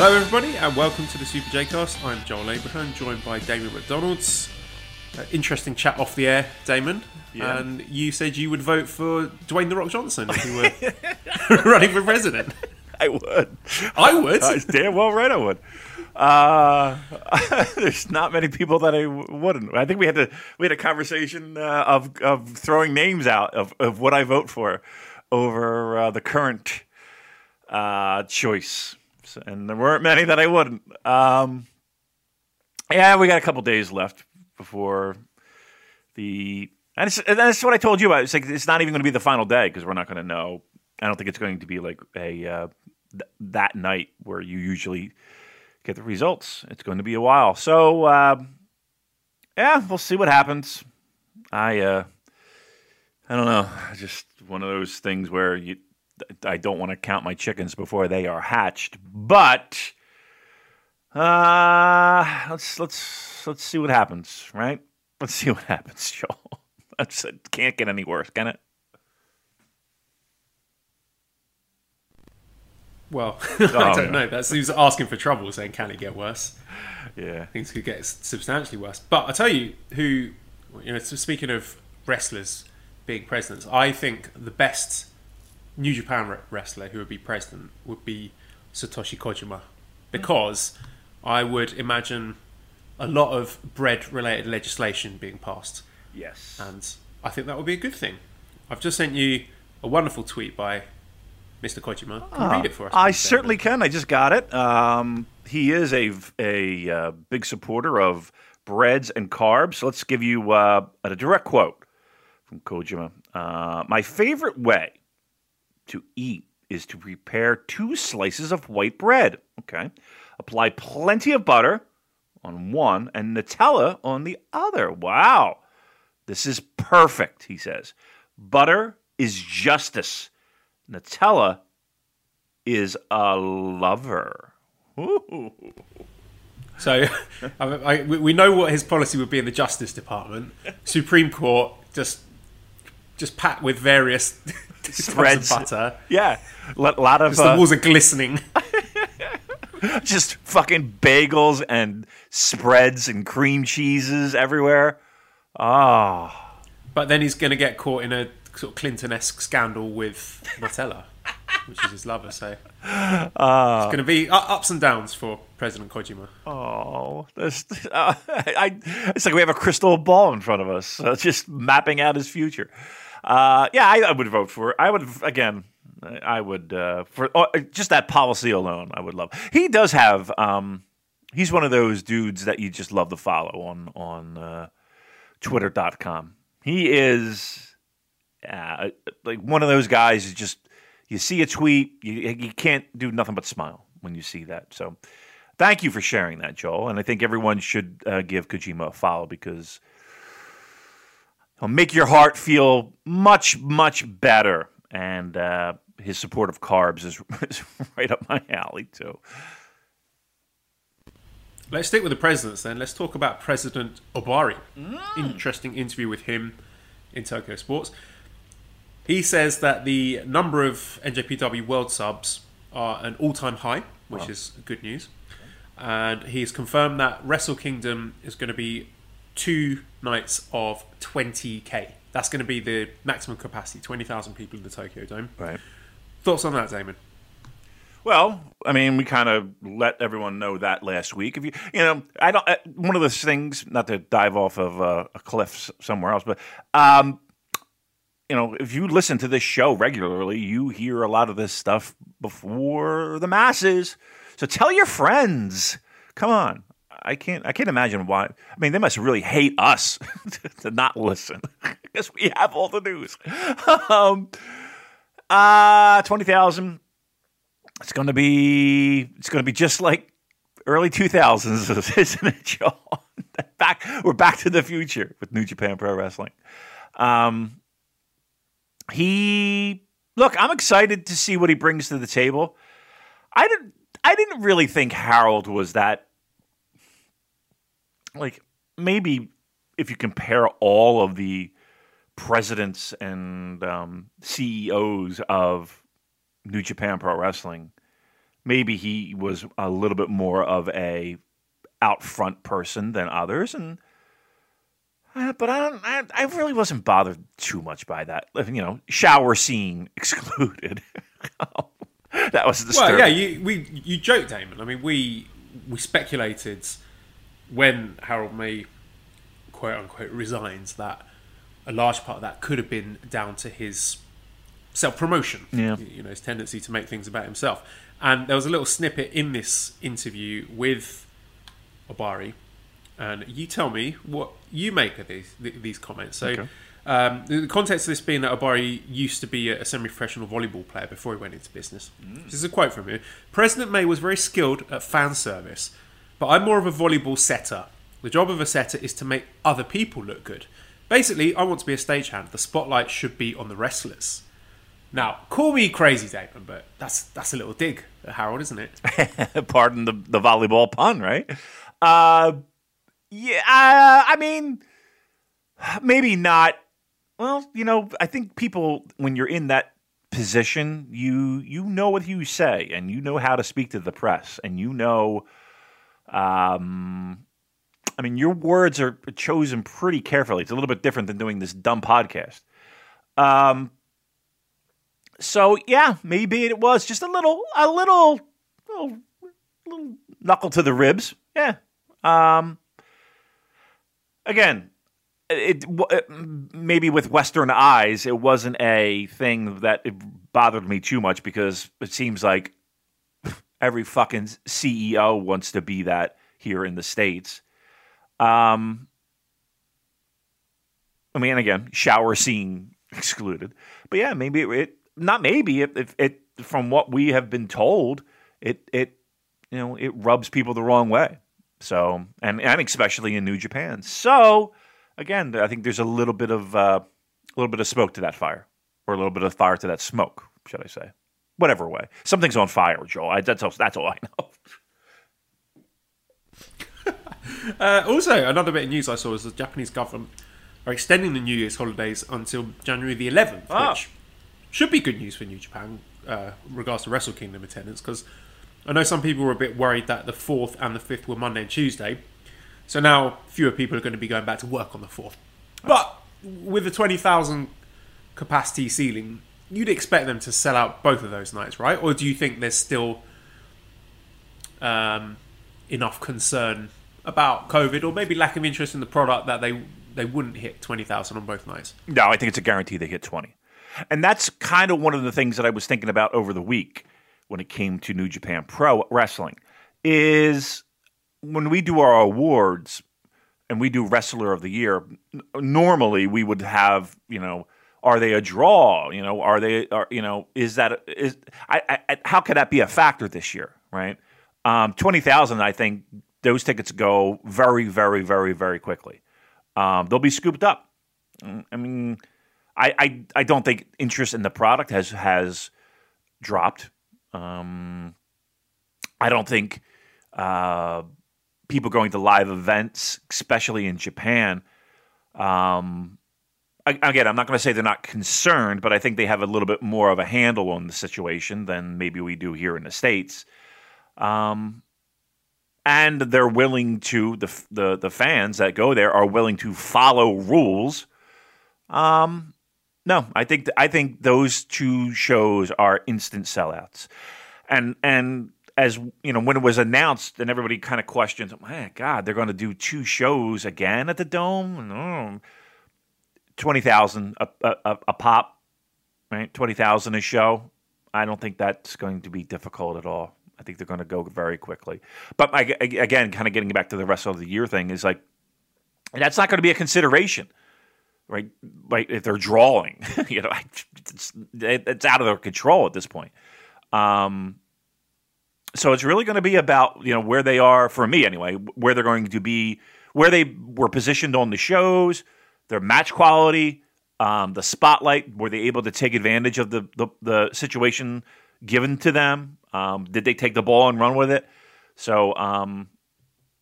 Hello, everybody, and welcome to the Super J Cast. I'm Joel Abraham, joined by Damon McDonald's. Uh, interesting chat off the air, Damon. Yeah. And you said you would vote for Dwayne the Rock Johnson if you were running for president. I would. I would. Damn well right I would. Uh, there's not many people that I w- wouldn't. I think we had to we had a conversation uh, of of throwing names out of, of what I vote for over uh, the current uh, choice, And there weren't many that I wouldn't. Um, yeah, we got a couple days left before the. And, and that's what I told you about. It's like it's not even going to be the final day because we're not going to know. I don't think it's going to be like a uh, th- that night where you usually get the results. It's going to be a while. So uh, yeah, we'll see what happens. I uh, I don't know. Just one of those things where you I don't want to count my chickens before they are hatched, but uh, let's let's let's see what happens, right? Let's see what happens, Joel. That's, it can't get any worse, can it? Well, Oh, I don't know. That seems asking for trouble, saying, can it get worse? Yeah. Things could get substantially worse. But I'll tell you who, you know, speaking of wrestlers being presidents, I think the best New Japan re- wrestler who would be president would be Satoshi Kojima. Because I would imagine a lot of bread related legislation being passed. Yes. And I think that would be a good thing. I've just sent you a wonderful tweet by Mr. Kojima. Can you read it for us? I please, certainly can. I just got it. Um, he is a a uh, big supporter of breads and carbs. Let's give you uh, a direct quote from Kojima. Uh, My favorite way to eat is to prepare two slices of white bread. Okay, apply plenty of butter on one and Nutella on the other. Wow, this is perfect. He says, butter is justice. Nutella is a lover. Ooh. So I, I, we know what his policy would be in the Justice Department. Supreme Court just just pat with various Spreads. butter. Yeah, a lot of the uh, walls are glistening. just fucking bagels and spreads and cream cheeses everywhere. Ah, But then he's going to get caught in a sort of Clinton-esque scandal with Nutella, which is his lover. So it's going to be ups and downs for President Kojima. oh, uh, I, it's like we have a crystal ball in front of us, uh, just mapping out his future. Uh, yeah, I, I would vote for. I would again. I would uh, for uh, just that policy alone. I would love. He does have. Um, he's one of those dudes that you just love to follow on on uh, Twitter.com. He is uh, like one of those guys. Who just you see a tweet, you you can't do nothing but smile when you see that. So, thank you for sharing that, Joel. And I think everyone should uh, give Kojima a follow because he'll make your heart feel much much better. And uh, his support of carbs is, is right up my alley too. Let's stick with the presidents then. Let's talk about President Ohbari. Interesting interview with him in Tokyo Sports. He says that the number of NJPW World subs are an all-time high, which is good news. And he's confirmed that Wrestle Kingdom is going to be two nights of 20k. That's going to be the maximum capacity, 20,000 people in the Tokyo Dome. Right. Thoughts on that, Damon? Well, I mean, we kind of let everyone know that last week. If you, you know, I don't. Uh, one of those things, not to dive off of uh, a cliff somewhere else, but um, you know, if you listen to this show regularly, you hear a lot of this stuff before the masses. So tell your friends. Come on. I can't. I can't imagine why. I mean, they must really hate us to not listen because we have all the news. um, uh, twenty thousand. It's to be. It's to be just like early 2000s, isn't it, Joe? back, we're back to the future with New Japan Pro Wrestling. Um, he look, I'm excited to see what he brings to the table. I didn't, I didn't really think Harold was that. Like maybe if you compare all of the presidents and um, CEOs of New Japan Pro Wrestling, maybe he was a little bit more of a out front person than others, and uh, but I don't. I, I, really wasn't bothered too much by that. You know, shower scene excluded. that was disturbing. Well, yeah, you we you joked, Damon. I mean, we we speculated when Harold Meij, quote unquote resigns that a large part of that could have been down to his self promotion. Yeah. You know, his tendency to make things about himself. And there was a little snippet in this interview with Ohbari, and you tell me what you make of these these comments. So. Okay. Um, the context of this being that Ohbari used to be a semi-professional volleyball player before he went into business. Mm. This is a quote from him. President Meij was very skilled at fan service, but I'm more of a volleyball setter. The job of a setter is to make other people look good. Basically, I want to be a stagehand. The spotlight should be on the wrestlers. Now, call me crazy, Damon, but that's that's a little dig at Harold, isn't it? Pardon the, the volleyball pun, right? Uh, yeah, uh, I mean, maybe not. Well, you know, I think people when you're in that position, you you know what you say, and you know how to speak to the press, and you know, um, I mean, your words are chosen pretty carefully. It's a little bit different than doing this dumb podcast. Um, so yeah, maybe it was just a little, a little, little, little knuckle to the ribs. Yeah. Um, again, it, it, maybe with Western eyes, it wasn't a thing that bothered me too much because it seems like every fucking CEO wants to be that here in the states. Um, I mean, again, shower scene excluded, but yeah, maybe it, it not maybe if it, it, from what we have been told, it it you know it rubs people the wrong way. So and and especially in New Japan. So again, I think there's a little bit of uh, a little bit of smoke to that fire, or a little bit of fire to that smoke, should I say? Whatever way, something's on fire, Joel. I, that's all, that's all I know. Uh, also, another bit of news I saw is the Japanese government are extending the New Year's holidays until January the 11th, ah. which should be good news for New Japan uh, regards to Wrestle Kingdom attendance because I know some people were a bit worried that the 4th and the 5th were Monday and Tuesday. So now fewer people are going to be going back to work on the 4th. But with the 20,000 capacity ceiling, you'd expect them to sell out both of those nights, right? Or do you think there's still um, enough concern about COVID or maybe lack of interest in the product that they they wouldn't hit 20,000 on both nights? No, I think it's a guarantee they hit 20. And that's kind of one of the things that I was thinking about over the week when it came to New Japan Pro Wrestling is when we do our awards and we do Wrestler of the Year, normally we would have, you know, are they a draw? You know, are they, are, you know, is that, is, I, I, how could that be a factor this year, right? Um, 20,000, I think those tickets go very, very, very, very quickly. Um, they'll be scooped up. I mean, I, I, I don't think interest in the product has has dropped. Um, I don't think uh, people going to live events, especially in Japan. Um, again, I'm not going to say they're not concerned, but I think they have a little bit more of a handle on the situation than maybe we do here in the states. Um, and they're willing to the the the fans that go there are willing to follow rules. Um, no, I think I think those two shows are instant sellouts, and and as you know when it was announced and everybody kind of questioned, my God, they're going to do two shows again at the dome. Oh, Twenty thousand a, a, a pop, right? Twenty thousand a show. I don't think that's going to be difficult at all. I think they're going to go very quickly. But again, kind of getting back to the rest of the year thing is like that's not going to be a consideration, right? Like If they're drawing, you know, it's, it's out of their control at this point. Um, so it's really going to be about you know where they are for me anyway, where they're going to be, where they were positioned on the shows, their match quality, um, the spotlight. Were they able to take advantage of the the, the situation given to them? Um, did they take the ball and run with it? So um,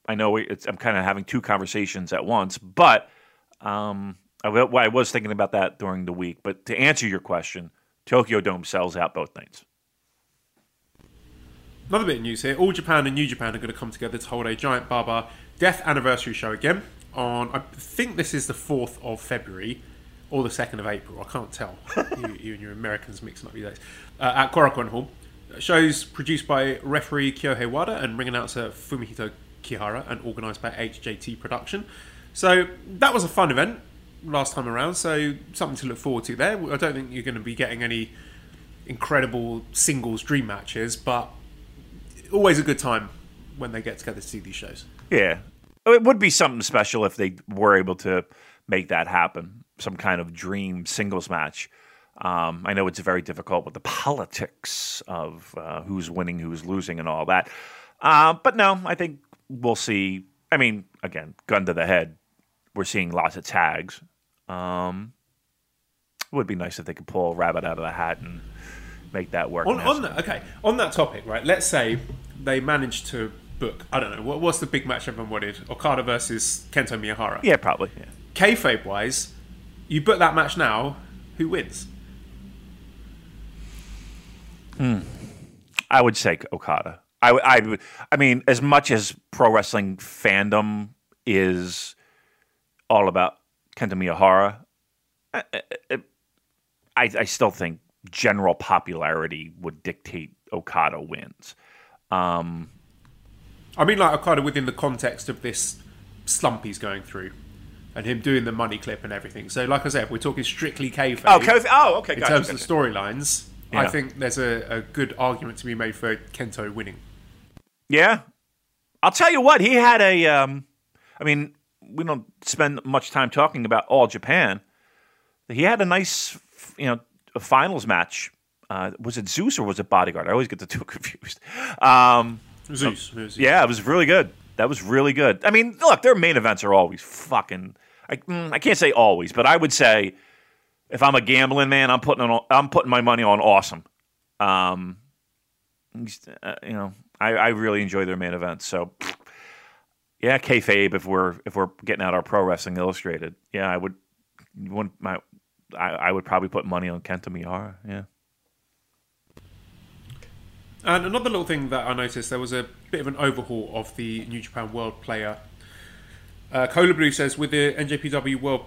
I know I'm kind of having two conversations at once, but um, I, I was thinking about that during the week. But to answer your question, Tokyo Dome sells out both nights. Another bit of news here: All Japan and New Japan are going to come together to hold a giant Baba Death anniversary show again on. I think this is the fourth of February or the second of April. I can't tell. you, you, and your Americans mixing up these days. Uh, at Korakuen Hall, shows produced by referee Kyohei Wada and ring announcer Fumihito Kihara and organised by HJT Production. So that was a fun event last time around. So something to look forward to there. I don't think you're going to be getting any incredible singles dream matches, but always a good time when they get together to see these shows. Yeah, it would be something special if they were able to make that happen. Some kind of dream singles match. Um, I know it's very difficult with the politics of uh, who's winning, who's losing, and all that. Uh, but no, I think we'll see. I mean, again, gun to the head, we're seeing lots of tags. Um, it would be nice if they could pull a rabbit out of the hat and make that work. On, on that, okay, on that topic, right? Let's say they managed to book. I don't know what, what's the big match everyone wanted: Okada versus Kento Miyahara. Yeah, probably. Yeah. Kayfabe wise, you book that match now. Who wins? Hmm. I would say Okada. I, I, I mean, as much as pro wrestling fandom is all about Kento Miyahara, I, I, I still think general popularity would dictate Okada wins. Um, I mean, like kind of within the context of this slump he's going through, and him doing the money clip and everything. So, like I said, we're talking strictly kayfabe. Oh, kayfabe. Oh, okay. In gotcha, terms gotcha. of the storylines, Yeah. I think there's a, a good argument to be made for Kento winning. Yeah, I'll tell you what. He had a. Um, I mean, we don't spend much time talking about all Japan. He had a nice, you know, a finals match. Uh, was it Zeus or was it Bodyguard? I always get the two confused. Um, Zeus. Yeah, it was really good. That was really good. I mean, look, their main events are always fucking. I, mm, I can't say always, but I would say if I'm a gambling man, I'm putting on, I'm putting my money on awesome. Um, uh, you know, I, I really enjoy their main events. So, yeah, kayfabe. If we're if we're getting out our pro wrestling illustrated, yeah, I would. One, my, I, I would probably put money on Kento Miyahara. Yeah. And another little thing that I noticed, there was a bit of an overhaul of the New Japan World Player. Uh, Cola Blue says, with the NJPW World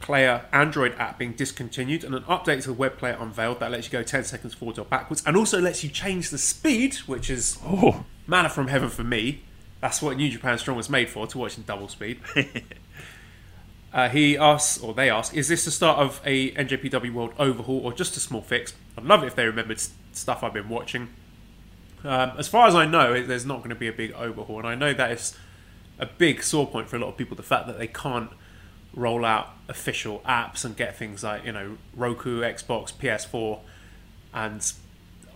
Player Android app being discontinued and an update to the web player unveiled that lets you go 10 seconds forward or backwards and also lets you change the speed, which is Oh. manna from heaven for me. That's what New Japan Strong was made for, to watch in double speed. Uh, he asks, or they ask, is this the start of a NJPW World overhaul or just a small fix? I'd love it if they remembered stuff I've been watching. Um, as far as I know, there's not going to be a big overhaul, and I know that is a big sore point for a lot of people. The fact that they can't roll out official apps and get things like you know Roku, Xbox, PS4, and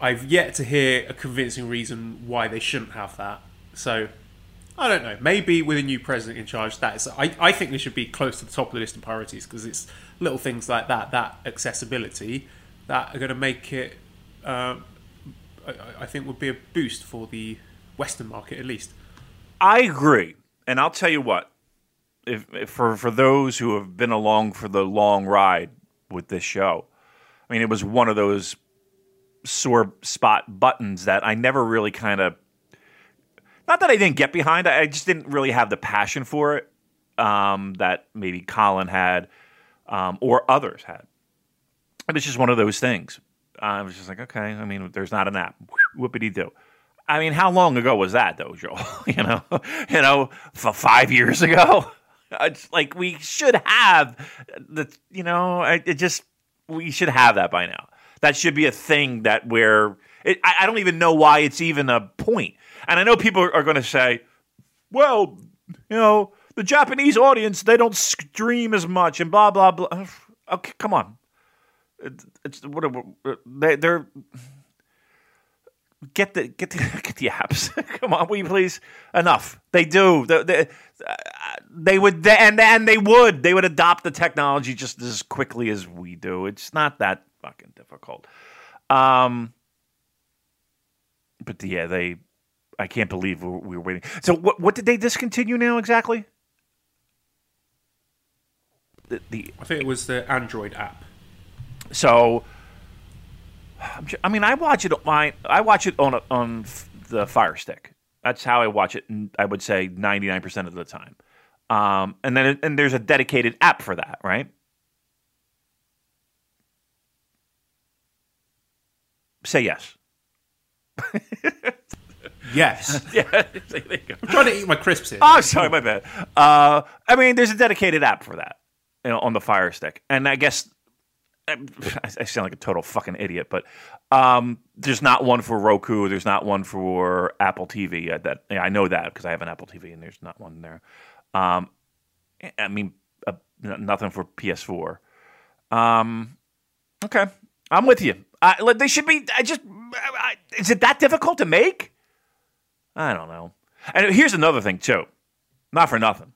I've yet to hear a convincing reason why they shouldn't have that. So I don't know. Maybe with a new president in charge, that is. I, I think they should be close to the top of the list of priorities because it's little things like that, that accessibility, that are going to make it. Um, I, think would be a boost for the Western market at least. I agree, and I'll tell you what. If, if for for those who have been along for the long ride with this show, I mean, it was one of those sore spot buttons that I never really kind of. Not that I didn't get behind, I I just didn't really have the passion for it um, that maybe Colin had um, or others had. It was just one of those things. I was just like, okay, I mean, there's not an app. Whoopity do. I mean, how long ago was that, though, Joel? you know, you know, for five years ago. It's like we should have the, you know, it just we should have that by now. That should be a thing that where it, I, I don't even know why it's even a point. And I know people are going to say, well, you know, the Japanese audience they don't stream as much and blah blah blah. Okay, come on. It's, what they, they're get the get the get the apps. Come on, will you please? Enough. They do. They, they, uh, they would, and and they would. They would adopt the technology just as quickly as we do. It's not that fucking difficult. Um, but yeah, they. I can't believe we we were waiting. So what what did they discontinue now exactly? The, the I think it was the Android app. So, I mean, I watch it on my, I watch it on a, on the Fire Stick. That's how I watch it. I would say 99 percent of the time. Um, and then and there's a dedicated app for that, right? Say yes. Yes. Yeah. there you go. I'm trying to eat my crisps here. Oh, sorry, my bad. Uh, I mean, there's a dedicated app for that you know, on the Fire Stick, and I guess I I sound like a total fucking idiot, but um, there's not one for Roku. There's not one for Apple TV. Uh, That yeah, I know that because I have an Apple TV, and there's not one there. Um, I mean, uh, nothing for PS4. Um, okay, I'm with you. I, they should be. I just I, I- is it that difficult to make? I don't know. And here's another thing too. Not for nothing.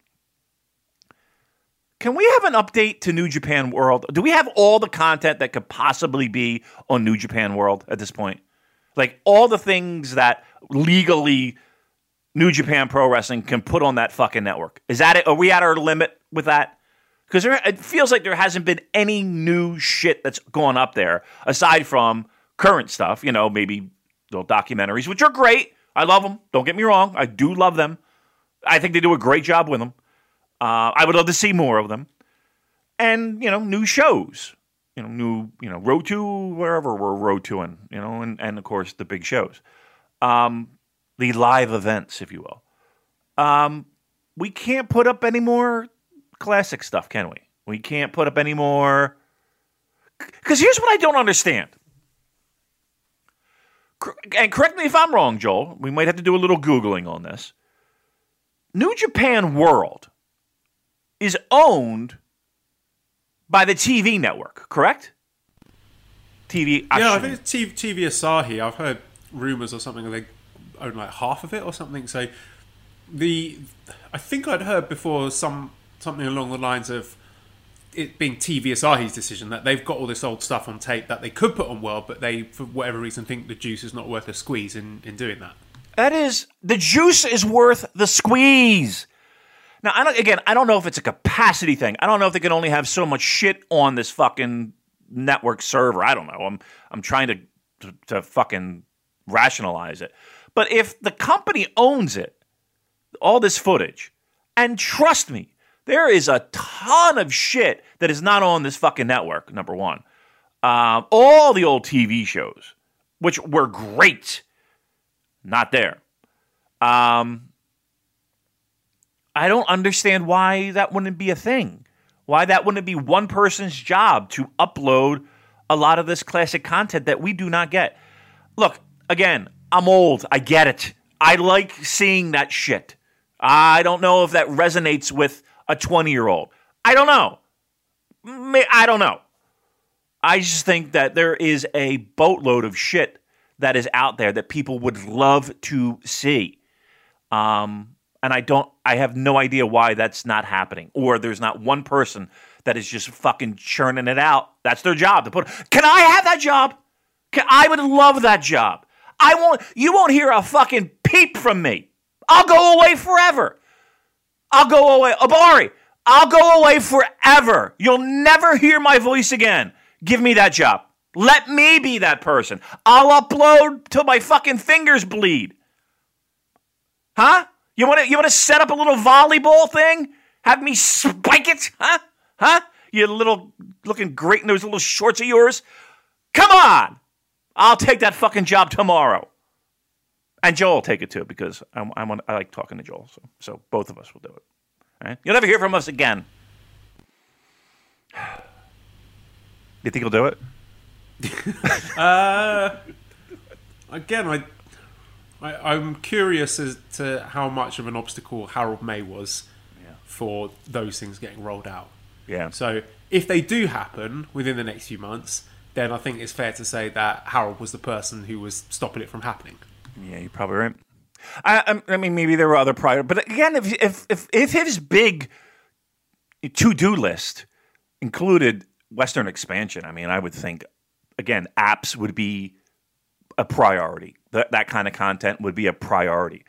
Can we have an update to New Japan World? Do we have all the content that could possibly be on New Japan World at this point? Like all the things that legally New Japan Pro Wrestling can put on that fucking network. Is that it? Are we at our limit with that? Because it feels like there hasn't been any new shit that's gone up there aside from current stuff. You know, maybe little documentaries, which are great. I love them. Don't get me wrong. I do love them. I think they do a great job with them. Uh, I would love to see more of them. And, you know, new shows. You know, new, you know, road to wherever we're road toing, you know, and, and of course the big shows. Um, the live events, if you will. Um, we can't put up any more classic stuff, can we? We can't put up any more. Because here's what I don't understand. And correct me if I'm wrong, Joel. We might have to do a little Googling on this. New Japan World is owned by the TV network, correct? TV. yeah, I think it's TV, TV Asahi. I've heard rumors or something they own like half of it or something. So the I think I'd heard before some something along the lines of it being TV Asahi's decision that they've got all this old stuff on tape that they could put on World, but they for whatever reason think the juice is not worth a squeeze in, in doing that. That is the juice is worth the squeeze. Now, I don't, again, I don't know if it's a capacity thing. I don't know if they can only have so much shit on this fucking network server. I don't know. I'm I'm trying to to, to fucking rationalize it. But if the company owns it, all this footage, and trust me, there is a ton of shit that is not on this fucking network. Number one, um, all the old TV shows, which were great not there. Um, I don't understand why that wouldn't be a thing. Why that wouldn't be one person's job to upload a lot of this classic content that we do not get. Look, again, I'm old. I get it. I like seeing that shit. I don't know if that resonates with a 20 year old. I don't know. I don't know. I just think that there is a boatload of shit that is out there that people would love to see. Um, and I don't, I have no idea why that's not happening, or there's not one person that is just fucking churning it out. That's their job to put. Can I have that job? Can, I would love that job. I won't. You won't hear a fucking peep from me. I'll go away forever. I'll go away. Ohbari, I'll go away forever. You'll never hear my voice again. Give me that job. Let me be that person. I'll upload till my fucking fingers bleed. Huh? You want to you want to set up a little volleyball thing? Have me spike it? Huh? Huh? You little looking great in those little shorts of yours? Come on. I'll take that fucking job tomorrow. And Joel will take it too because I'm, I, want, I like talking to Joel. So, so both of us will do it. Right? You'll never hear from us again. You think he'll do it? uh, Again, I, I I'm curious as to how much of an obstacle Harold Meij was for those things getting rolled out. Yeah. So if they do happen within the next few months, then I think it's fair to say that Harold was the person who was stopping it from happening. Yeah, you're probably right. I, um, I mean, maybe there were other prior, but again, if if if, if his big to do list included Western expansion, I mean, I would think again, apps would be a priority. That that kind of content would be a priority.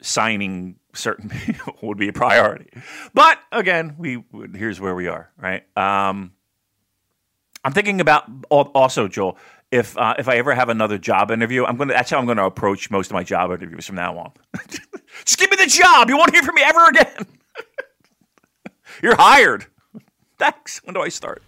Signing certain people would be a priority. But again, we here's where we are, right? Um, I'm thinking about also, Joel. If uh, if I ever have another job interview, I'm gonna. That's how I'm gonna approach most of my job interviews from now on. Just give me the job. You won't hear from me ever again. You're hired. Thanks. When do I start?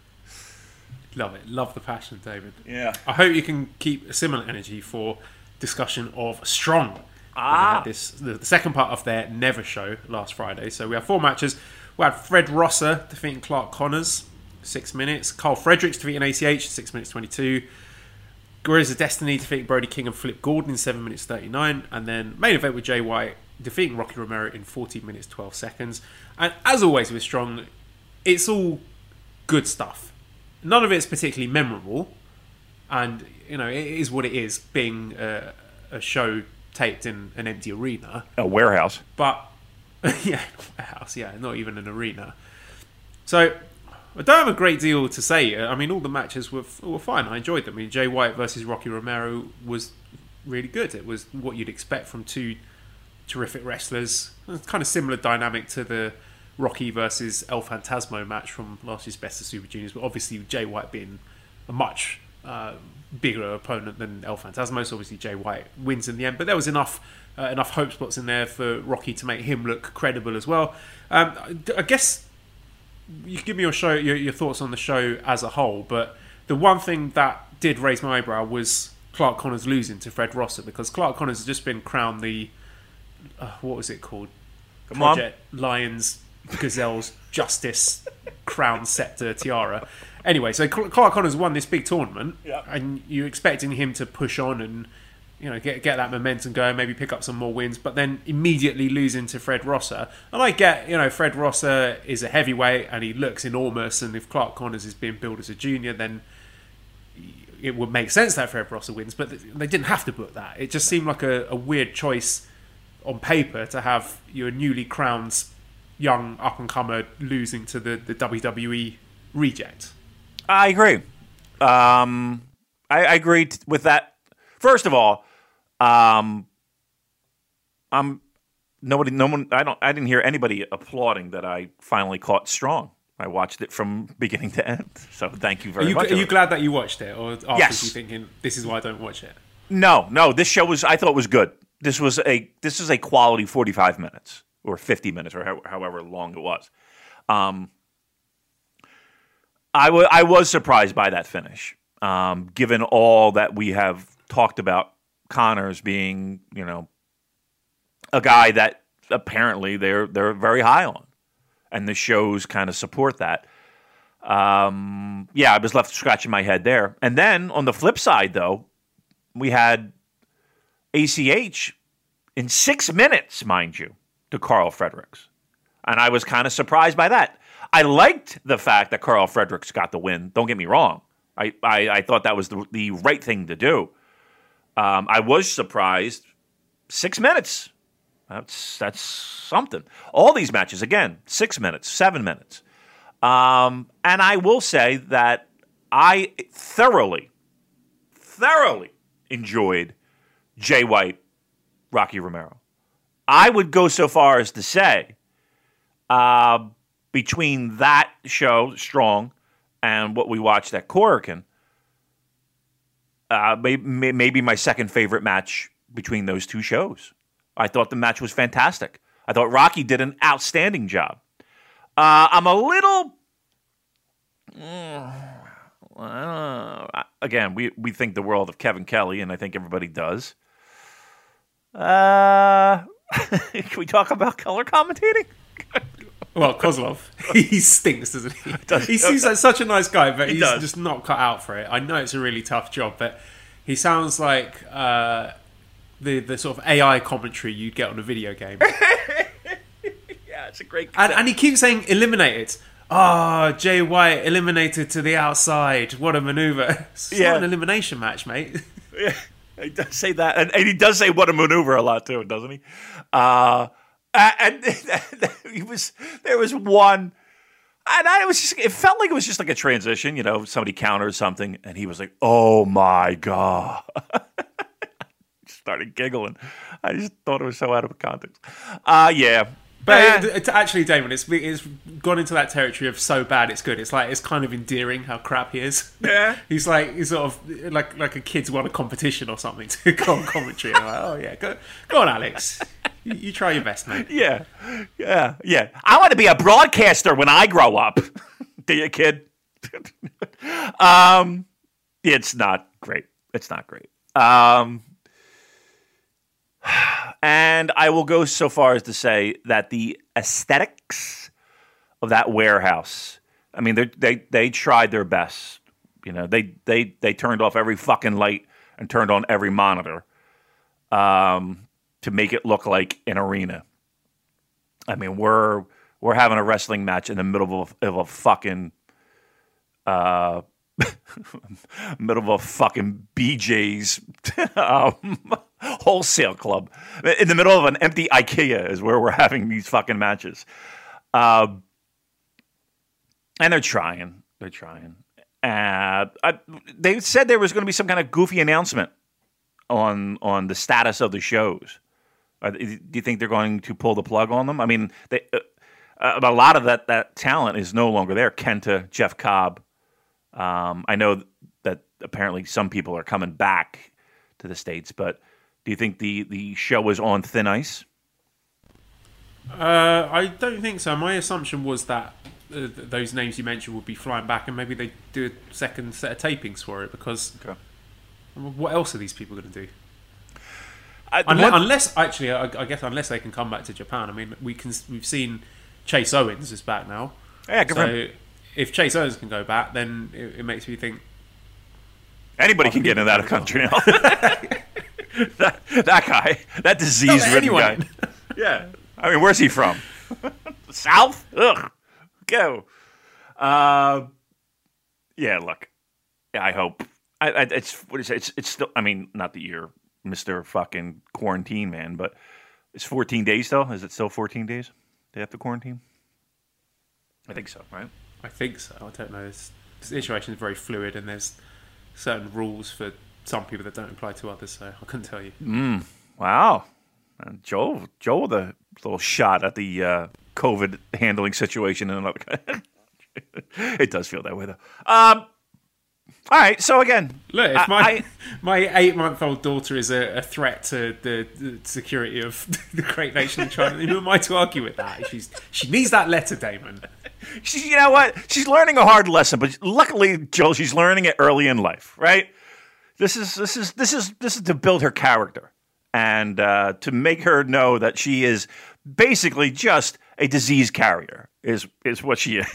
Love it. Love the passion, David. Yeah. I hope you can keep a similar energy for discussion of Strong. Ah. This the, the second part of their Never show last Friday. So we have four matches. We had Fred Rosser defeating Clark Connors, six minutes. Karl Fredericks defeating ACH, six minutes twenty-two. Guerrillas of Destiny defeating Brody King and Flip Gordon in seven minutes thirty-nine, and then main event with Jay White defeating Rocky Romero in fourteen minutes twelve seconds. And as always with Strong, it's all good stuff none of it's particularly memorable, and you know it is what it is, being a, a show taped in an empty arena, a warehouse. But yeah, a warehouse, yeah, not even an arena. So I don't have a great deal to say. I mean, all the matches were were fine. I enjoyed them. I mean, Jay White versus Rocky Romero was really good. It was what you'd expect from two terrific wrestlers. it's Kind of similar dynamic to the Rocky versus El Phantasmo match from last year's Best of Super Juniors, but obviously Jay White being a much uh, bigger opponent than El Phantasmo, so obviously Jay White wins in the end. But there was enough uh, enough hope spots in there for Rocky to make him look credible as well. Um, I guess you give me your show your, your thoughts on the show as a whole, but the one thing that did raise my eyebrow was Clark Connors losing to Fred Rosser because Clark Connors has just been crowned the uh, what was it called? Come Project on. Lions Gazelle's Justice Crown Scepter Tiara. Anyway, so Clark Connors won this big tournament, yeah. and you're expecting him to push on and you know get get that momentum going, maybe pick up some more wins, but then immediately losing to Fred Rosser. And I get, you know, Fred Rosser is a heavyweight and he looks enormous, and if Clark Connors is being billed as a junior, then it would make sense that Fred Rosser wins, but they didn't have to book that. It just seemed like a, a weird choice on paper to have your newly crowned young up and comer losing to the, the WWE reject. I agree. Um, I, I agree t- with that. First of all, um, I'm nobody. No one. I don't. I didn't hear anybody applauding that I finally caught strong. I watched it from beginning to end. So thank you very are you, much. Are you glad that you watched it, or after yes. you thinking this is why I don't watch it? No, no. This show was. I thought it was good. This was a. This is a quality forty five minutes or 50 minutes or however long it was. Um, I, w- I was surprised by that finish, um, given all that we have talked about Connors being, you know, a guy that apparently they're they're very high on, and the shows kind of support that. Um, yeah, I was left scratching my head there. And then on the flip side, though, we had ACH in six minutes, mind you, to Karl Fredericks. And I was kind of surprised by that. I liked the fact that Karl Fredericks got the win. Don't get me wrong. I, I, I thought that was the, the right thing to do. Um, I was surprised. Six minutes. That's that's something. All these matches, again, six minutes, seven minutes. Um, and I will say that I thoroughly, thoroughly enjoyed Jay White, Rocky Romero. I would go so far as to say, uh, between that show, Strong, and what we watched at Korakuen, uh, maybe, maybe my second favorite match between those two shows. I thought the match was fantastic. I thought Rocky did an outstanding job. Uh, I'm a little. Uh, again, we, we think the world of Kevin Kelly, and I think everybody does. Uh, Can we talk about color commentating? well, Koslov, he stinks, doesn't he? Does, he seems like such a nice guy, but he's does. just not cut out for it. I know it's a really tough job, but he sounds like uh, the the sort of AI commentary you'd get on a video game. yeah, it's a great. And, and, he keeps saying "eliminate it." Oh, Jay White eliminated to the outside. What a maneuver. It's Yeah. not an elimination match, mate. Yeah, he does say that, and, and he does say "what a maneuver" a lot too, doesn't he? Uh, and he was there was one, and I was just, it felt like it was just like a transition, you know, somebody countered something, and he was like, "Oh my god." Started giggling. I just thought it was so out of context. Uh yeah. But it, it- actually, Damon, it's it's gone into that territory of so bad it's good. It's like it's kind of endearing how crap he is. Yeah. he's like he's sort of like like a kid's won a competition or something to go on commentary. And I'm like, oh yeah, go go on, Alex. You, try your best, mate. Yeah, yeah, yeah. I want to be a broadcaster when I grow up. Do you, kid? um, it's not great. It's not great. Um, and I will go so far as to say that the aesthetics of that warehouse. I mean, they they they tried their best. You know, they they they turned off every fucking light and turned on every monitor um, to make it look like an arena. I mean, we're we're having a wrestling match in the middle of a, of a fucking uh, middle of a fucking BJ's um, wholesale club in the middle of an empty IKEA is where we're having these fucking matches. Um, and they're trying. They're trying. Uh, I, they said there was going to be some kind of goofy announcement on on the status of the shows. Do you think they're going to pull the plug on them? I mean, they, uh, uh, a lot of that that talent is no longer there. Kenta, Jeff Cobb. Um, I know that apparently some people are coming back to the states, but do you think the the show is on thin ice? Uh, I don't think so. My assumption was that uh, th- those names you mentioned would be flying back, and maybe they do a second set of tapings for it. Because Okay. what else are these people going to do? I, Unless, one- unless actually, I, I guess unless they can come back to Japan. I mean, we can we've seen Chase Owens is back now. yeah, good for him. If Chase Owens can go back, then it, it makes me think. Anybody can get into that country now. that, that guy, that disease-ridden guy. Yeah, I mean, where's he from? South? Ugh. Go. Uh, yeah. Look, I hope. I, I, it's what is it? It's it's still. I mean, not that you're Mister Fucking Quarantine Man, but it's 14 days though. Is it still 14 days? They have to quarantine. I think so, right? I think so. I don't know. This the situation is very fluid, and there's certain rules for some people that don't apply to others. So I couldn't tell you. Wow. And Joel, Joel, the little shot at the uh, COVID handling situation in another. it does feel that way, though. Um, all right. So again, Look, if my I- my eight month old daughter is a, a threat to the, the security of the great nation of China, who am I to argue with that? She's she needs that letter, Damon. she, you know what? She's learning a hard lesson, but luckily, Joel, she's learning it early in life, right? This is this is this is this is to build her character and uh, to make her know that she is basically just a disease carrier. Is is what she is.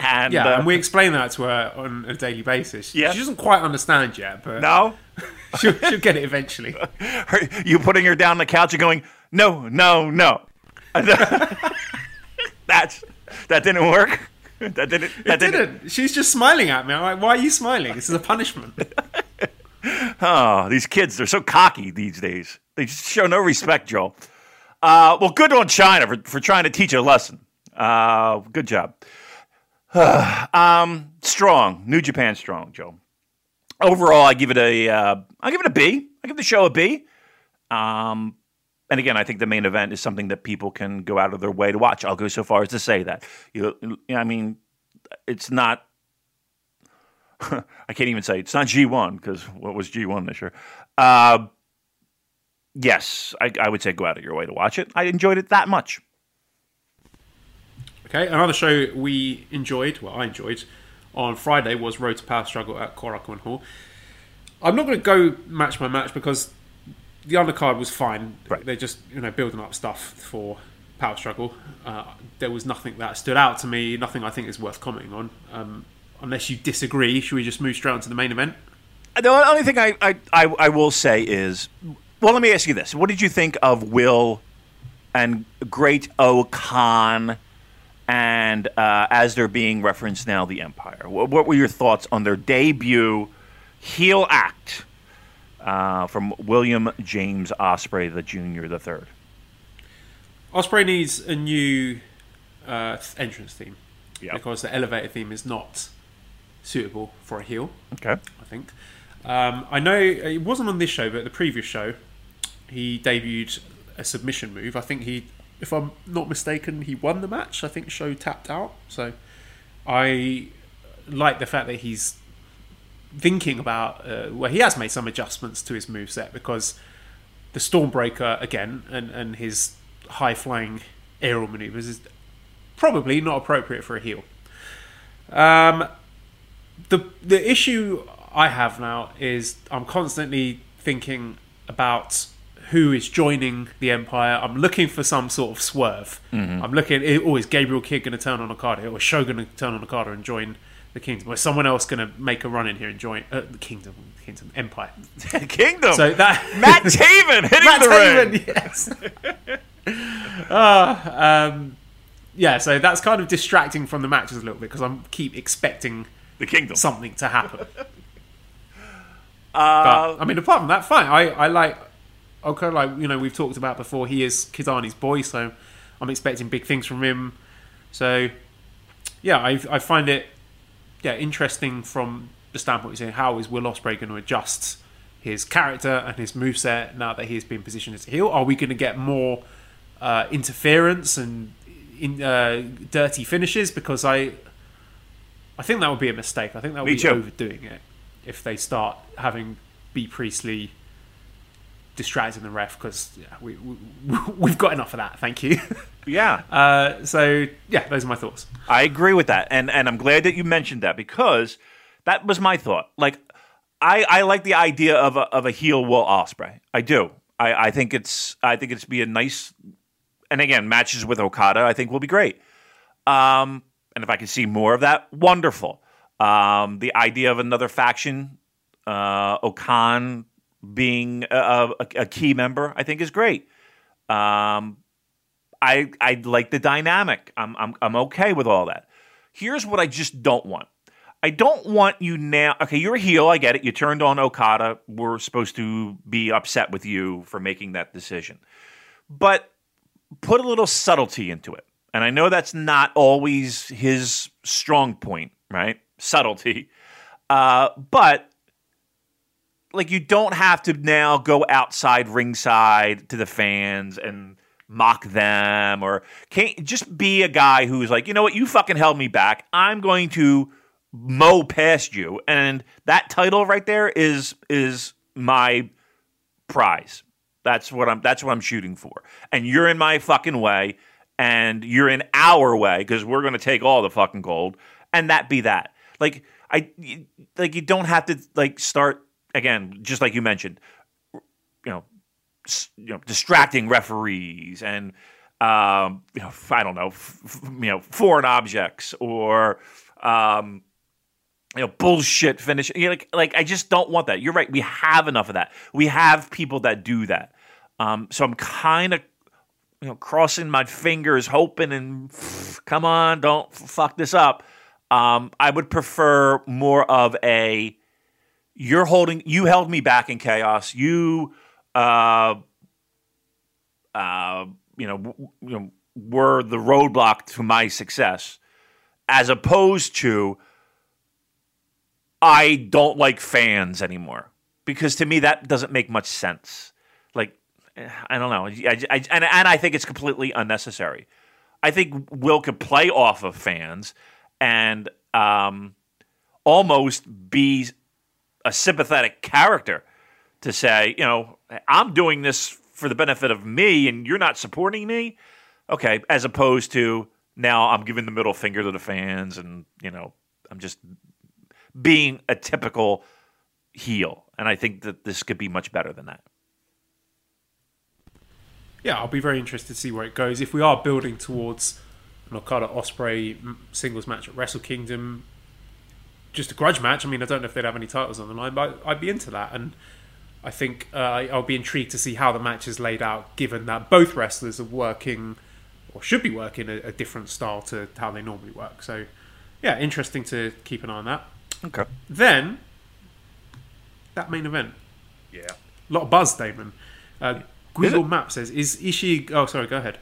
and, Yeah, uh, and we explain that to her on a daily basis. Yeah. She doesn't quite understand yet, but no. she'll, she'll get it eventually. her, you putting her down on the couch and going, no, no, no. That's that didn't work. That didn't. That It didn't. She's just smiling at me. I'm like, why are you smiling? This is a punishment. Oh, these kids, they're so cocky these days. They just show no respect, Joel. Uh, well, good on China for, for trying to teach a lesson. Uh, good job. um, strong. New Japan strong, Joe. Overall, I give it a, uh, I give it a B. I give the show a B. Um, and again, I think the main event is something that people can go out of their way to watch. I'll go so far as to say that. You, I mean, it's not I can't even say it's not G1 because what was G1 this year? Uh, yes, I, I would say go out of your way to watch it. I enjoyed it that much. Okay, another show we enjoyed, well, I enjoyed, on Friday was Road to Power Struggle at Korakuen Hall. I'm not going to go match by match because the undercard was fine. Right. They're just you know building up stuff for Power Struggle. Uh, there was nothing that stood out to me. Nothing I think is worth commenting on. Um, unless you disagree, should we just move straight on to the main event? The only thing I, I, I, I will say is well, let me ask you this. What did you think of Will and Great O Khan and uh, as they're being referenced now, the Empire. What, what were your thoughts on their debut heel act uh, from William James Osprey, the Junior, the third? Osprey needs a new uh, entrance theme Yep. because the elevator theme is not suitable for a heel. Okay. I think. Um, I know it wasn't on this show, but the previous show, he debuted a submission move. I think he, if I'm not mistaken, he won the match. I think Sho tapped out. So I like the fact that he's thinking about uh, well, he has made some adjustments to his move set because the Stormbreaker again and and his high flying aerial maneuvers is probably not appropriate for a heel. Um, the the issue I have now is I'm constantly thinking about who is joining the Empire. I'm looking for some sort of swerve. I'm looking. Oh, is Gabriel Kidd going to turn on Okada, or Shogun going to turn on Okada and join the Kingdom, or is someone else going to make a run in here and join uh, the Kingdom, Kingdom Empire? Kingdom. So that Matt Taven hitting Matt the ring. Yes. Ah, um, yeah, so that's kind of distracting from the matches a little bit because I keep expecting The Kingdom. something to happen. Uh, But, I mean, apart from that, fine. I, I like okay, like you know we've talked about before. He is Kizani's boy, so I'm expecting big things from him. So yeah, I I find it yeah interesting from the standpoint of saying how is Will Ospreay going to adjust his character and his moveset now that he has been positioned as a heel? Are we going to get more uh, interference and in, uh, dirty finishes? Because I I think that would be a mistake. I think that would Me be too. overdoing it if they start having Bea Priestley distracting the ref because yeah, we, we we've got enough of that. Thank you. yeah. uh, so yeah, those are my thoughts. I agree with that, and and I'm glad that you mentioned that because that was my thought. Like, I I like the idea of a of a heel Will Ospreay. I do. I I think it's I think it's be a nice, and again matches with Okada. I think will be great. Um, and if I can see more of that, wonderful. Um, the idea of another faction, uh, O-Khan being a, a, a key member, I think is great. Um, I I like the dynamic. I'm I'm I'm okay with all that. Here's what I just don't want. I don't want you now. Okay, you're a heel. I get it. You turned on Okada. We're supposed to be upset with you for making that decision, but put a little subtlety into it. And I know that's not always his strong point, right? Subtlety. Uh, but like you don't have to now go outside ringside to the fans and mock them or can't just be a guy who's like, you know what, you fucking held me back. I'm going to mow past you. And that title right there is is my prize. That's what I'm that's what I'm shooting for. And you're in my fucking way and you're in our way because we're going to take all the fucking gold and that be that. Like I like you don't have to like start again just like you mentioned you know you know distracting referees and um you know I don't know f- you know foreign objects or um you know bullshit finish you know, like like I just don't want that. You're right. We have enough of that. We have people that do that. Um so I'm kind of you know crossing my fingers hoping and come on, don't f- fuck this up. Um I would prefer more of a you're holding you held me back in chaos. You uh uh you know, w- you know were the roadblock to my success as opposed to I don't like fans anymore because to me that doesn't make much sense. Like eh, I don't know, I, I, and and I think it's completely unnecessary. I think Will could play off of fans and um, almost be a sympathetic character to say, you know, I'm doing this for the benefit of me, and you're not supporting me. Okay, as opposed to now I'm giving the middle finger to the fans, and you know, I'm just being a typical heel. And I think that this could be much better than that. Yeah, I'll be very interested to see where it goes. If we are building towards an Okada Ospreay singles match at Wrestle Kingdom, just a grudge match. I mean, I don't know if they'd have any titles on the line, but I'd be into that. And I think uh, I'll be intrigued to see how the match is laid out, given that both wrestlers are working or should be working a, a different style to how they normally work. So, yeah, interesting to keep an eye on that. Okay. Then, that main event. Yeah. A lot of buzz, Damon. Uh, Google Map says, is Ishii. Oh, sorry, go ahead.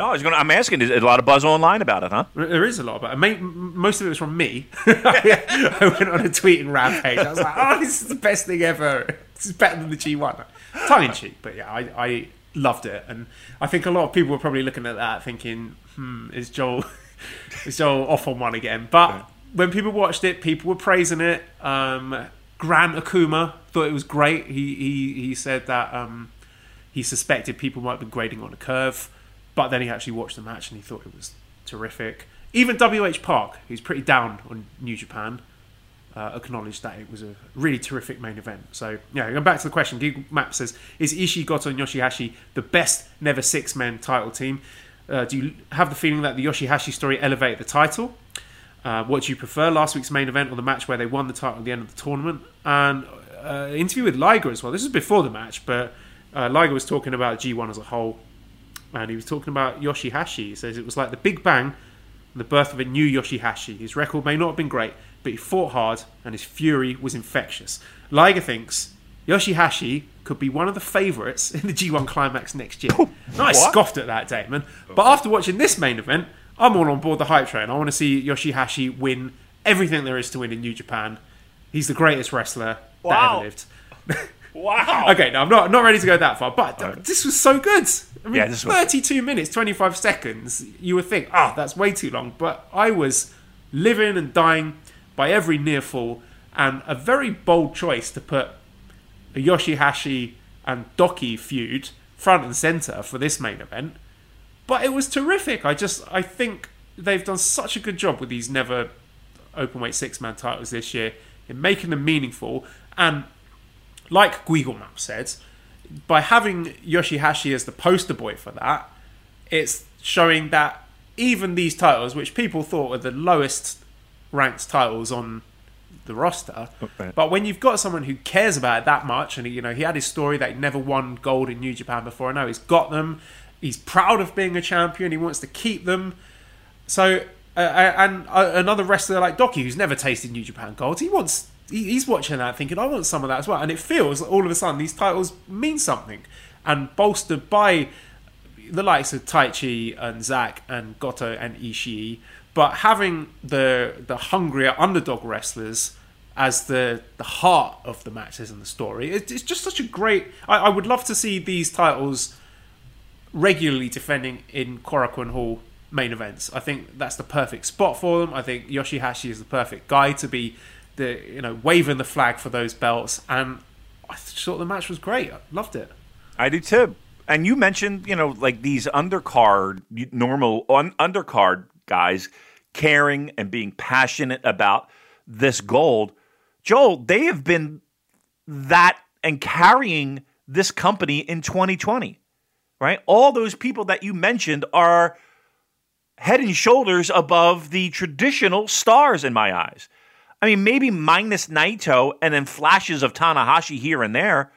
No, I was going. to I'm asking. Is a lot of buzz online about it, huh? There is a lot about it. Ma- m- Most of it was from me. I went on a tweeting rampage. I was like, oh, this is the best thing ever. This is better than the G1. Tongue in cheek, but yeah, I, I loved it. And I think a lot of people were probably looking at that thinking, hmm, is Joel, is Joel off on one again? But when people watched it, people were praising it. Um, Grant Akuma thought it was great. He, he, he said that um, he suspected people might be grading on a curve. But then he actually watched the match and he thought it was terrific. Even WH Park, who's pretty down on New Japan, uh, acknowledged that it was a really terrific main event. So, yeah, going back to the question, Google Map says, is Ishii, Goto, and Yoshihashi the best never six men title team? Uh, do you have the feeling that the Yoshihashi story elevated the title? Uh, what do you prefer, last week's main event or the match where they won the title at the end of the tournament? And uh, interview with Liger as well. This is before the match, but uh, Liger was talking about G1 as a whole and he was talking about Yoshihashi. He says it was like the Big Bang, the birth of a new Yoshihashi. His record may not have been great, but he fought hard and his fury was infectious. Liger thinks Yoshihashi could be one of the favourites in the G1 Climax next year. And I scoffed at that, Damon. But after watching this main event, I'm all on board the hype train. I want to see Yoshihashi win everything there is to win in New Japan. He's the greatest wrestler that ever lived. Wow. Okay, now I'm not not ready to go that far, but th- this was so good. I mean, Yeah, this was- 32 minutes, 25 seconds. You would think, ah, that's way too long, but I was living and dying by every near fall, and a very bold choice to put a Yoshihashi and Doki feud front and center for this main event. But it was terrific. I just I think they've done such a good job with these never openweight six man titles this year in making them meaningful and like Google Map said, by having Yoshihashi as the poster boy for that, it's showing that even these titles, which people thought were the lowest ranked titles on the roster, Right. but when you've got someone who cares about it that much, and he, you know he had his story that he never won gold in New Japan before, now he's got them. He's proud of being a champion. He wants to keep them. So, uh, and uh, another wrestler like Doki, who's never tasted New Japan Gold, he wants. He, he's watching that, thinking, "I want some of that as well." And it feels all of a sudden these titles mean something, and bolstered by the likes of Taichi and Zack and Goto and Ishii, but having the the hungrier underdog wrestlers as the the heart of the matches and the story, it, it's just such a great. I, I would love to see these titles regularly defending in Korakuen Hall main events. I think that's the perfect spot for them. I think Yoshihashi is the perfect guy to be the you know waving the flag for those belts. And I thought the match was great. I loved it. I do too. And you mentioned, you know, like these undercard, normal un- undercard guys caring and being passionate about this gold. Joel, they have been that and carrying this company in 2020, right? All those people that you mentioned are head and shoulders above the traditional stars in my eyes. I mean, maybe minus Naito and then flashes of Tanahashi here and there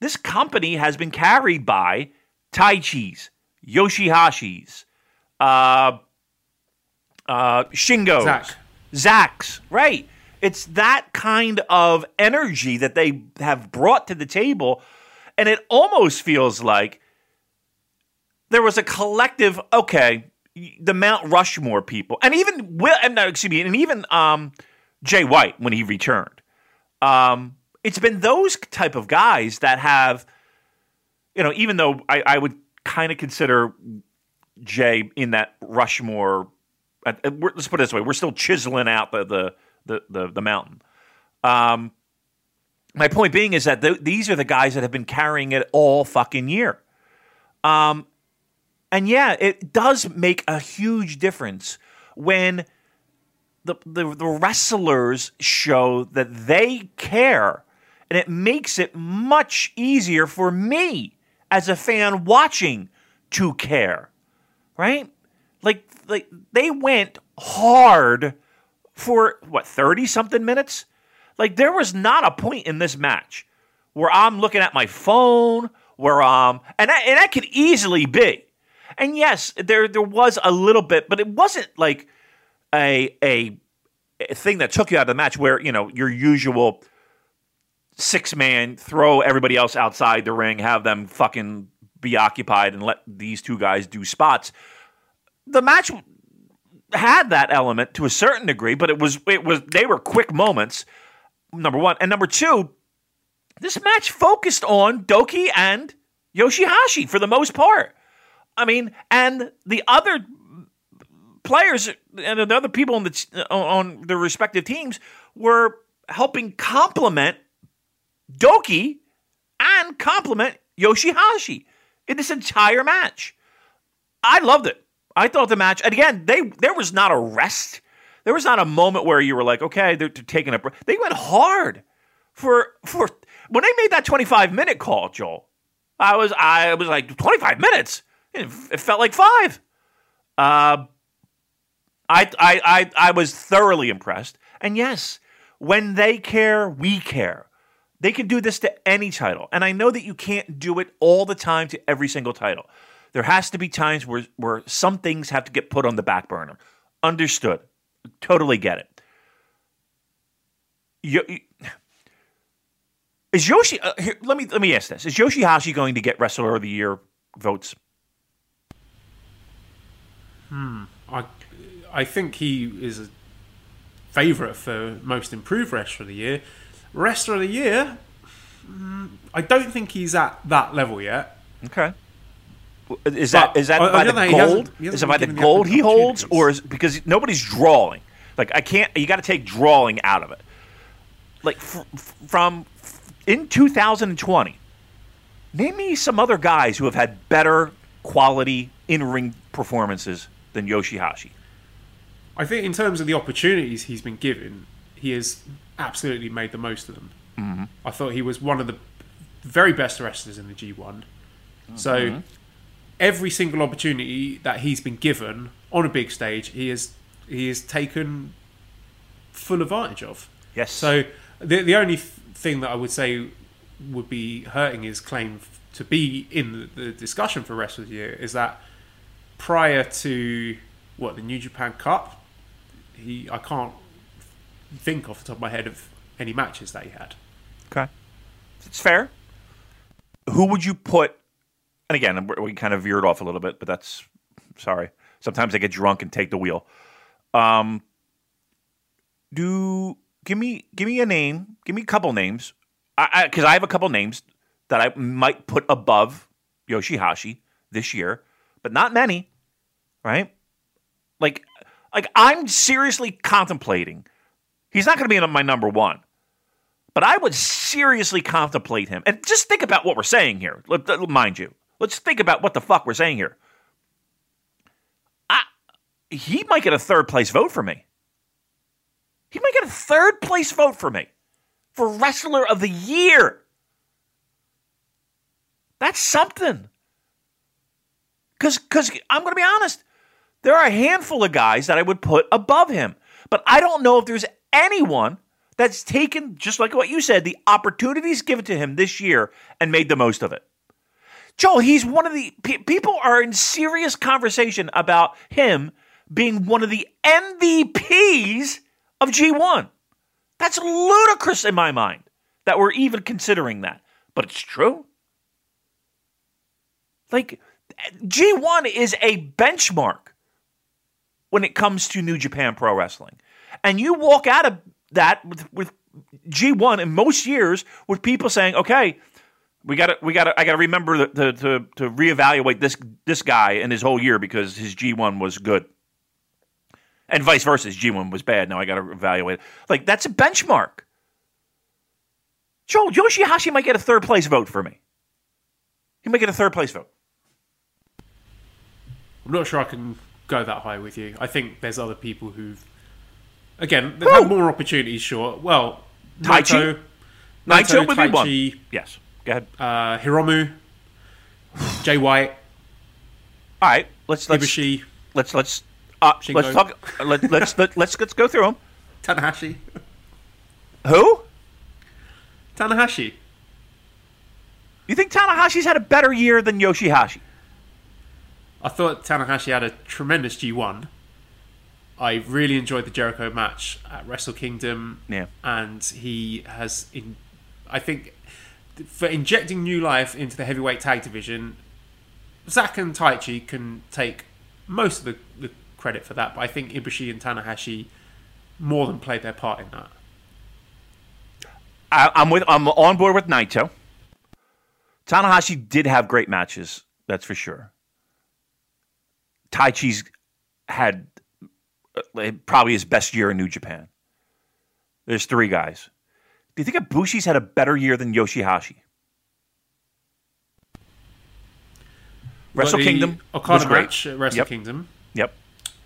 this company has been carried by Taichi's, Yoshihashi's, uh, uh, Shingo's, Zack. Zach's, right? It's that kind of energy that they have brought to the table, and it almost feels like there was a collective. Okay, the Mount Rushmore people, and even Will, and no, excuse me, and even um, Jay White when he returned. Um, it's been those type of guys that have, you know, even though I, I would kind of consider Jay in that Rushmore. Uh, let's put it this way: we're still chiseling out the the the the, the mountain. Um, my point being is that th- these are the guys that have been carrying it all fucking year. Um, and yeah, it does make a huge difference when the, the the wrestlers show that they care, and it makes it much easier for me as a fan watching to care, right? Like like they went hard for what thirty something minutes. Like there was not a point in this match where I'm looking at my phone, where um, and that, and that could easily be. And yes, there there was a little bit, but it wasn't like a a, thing that took you out of the match where you know your usual six man throw everybody else outside the ring, have them fucking be occupied, and let these two guys do spots. The match had that element to a certain degree, but it was it was they were quick moments. Number one and number two, this match focused on Doki and Yoshihashi for the most part. I mean, and the other players and the other people on the on the respective teams were helping complement Doki and complement Yoshihashi in this entire match. I loved it. I thought the match, and again, they there was not a rest. There was not a moment where you were like, okay, they're, they're taking a break. They went hard for for when they made that 25 minute call, Joel. I was I was like 25 minutes. It, it felt like five. Uh, I, I I I was thoroughly impressed. And yes, when they care, we care. They can do this to any title. And I know that you can't do it all the time to every single title. There has to be times where, where some things have to get put on the back burner. Understood. Totally get it. You, you, is Yoshi? Uh, here, let me let me ask this: Is Yoshihashi going to get Wrestler of the Year votes? Hmm. I I think he is a favourite for most improved wrestler of the year. Wrestler of the year, mm, I don't think he's at that level yet. Okay. Is that But is that by the the he hasn't- gold? he hasn't Is it by the gold he holds, or is because nobody's drawing? Like I can't. You got to take drawing out of it. Like f- from f- in 2020, name me some other guys who have had better quality in ring performances than Yoshihashi. I think in terms of the opportunities he's been given, he has absolutely made the most of them. Mm-hmm. I thought he was one of the very best wrestlers in the G1. So every single opportunity that he's been given on a big stage, he has he has taken full advantage of. Yes. So the the only thing that I would say would be hurting his claim to be in the, the discussion for Wrestler of the Year is that prior to what the New Japan Cup, he I can't think off the top of my head of any matches that he had. Okay, it's fair. Who would you put? And again, we kind of veered off a little bit, but that's sorry. Sometimes I get drunk and take the wheel. Um, do give me give me a name. Give me a couple names. I because I, have a couple names that I might put above Yoshihashi this year, but not many. Right? Like, like I'm seriously contemplating. He's not going to be my number one but I would seriously contemplate him. And just think about what we're saying here. Mind you, let's think about what the fuck we're saying here. I, he might get a third place vote for me. He might get a third place vote for me for Wrestler of the Year. That's something. Because because I'm going to be honest, there are a handful of guys that I would put above him. But I don't know if there's anyone that's taken, just like what you said, the opportunities given to him this year and made the most of it. Joel, he's one of the people are in serious conversation about him being one of the MVPs of G1. That's ludicrous in my mind that we're even considering that. But it's true. Like, G1 is a benchmark when it comes to New Japan Pro Wrestling. And you walk out of that with, with G1 in most years with people saying, okay, we got to, we got to, I got to remember to, to, to reevaluate this, this guy in his whole year because his G1 was good. And vice versa, his G1 was bad. Now I got to evaluate it. Like, that's a benchmark. Joel, Yoshihashi might get a third place vote for me. He might get a third place vote. I'm not sure I can go that high with you. I think there's other people who've, again, they've had more opportunities. Sure. Well, Taichi? Naito, Naito be one. Yes. Go ahead. uh, Hiromu, Jay White, All right. Let's let's Ibushi, let's let's uh, let's talk. Let, let's let, let's let's go through them. Tanahashi. Who? Tanahashi. You think Tanahashi's had a better year than Yoshihashi? I thought Tanahashi had a tremendous G1. I really enjoyed the Jericho match at Wrestle Kingdom. Yeah. and he has, in, I think, for injecting new life into the heavyweight tag division, Zack and Taichi can take most of the, the credit for that, but I think Ibushi and Tanahashi more than played their part in that. I, I'm with. I'm on board with Naito. Tanahashi did have great matches. That's for sure. Taichi's had uh, probably his best year in New Japan. There's three guys. Do you think Ibushi's had a better year than Yoshihashi? Wrestle Kingdom Okada match at Wrestle Yep. Kingdom. Yep.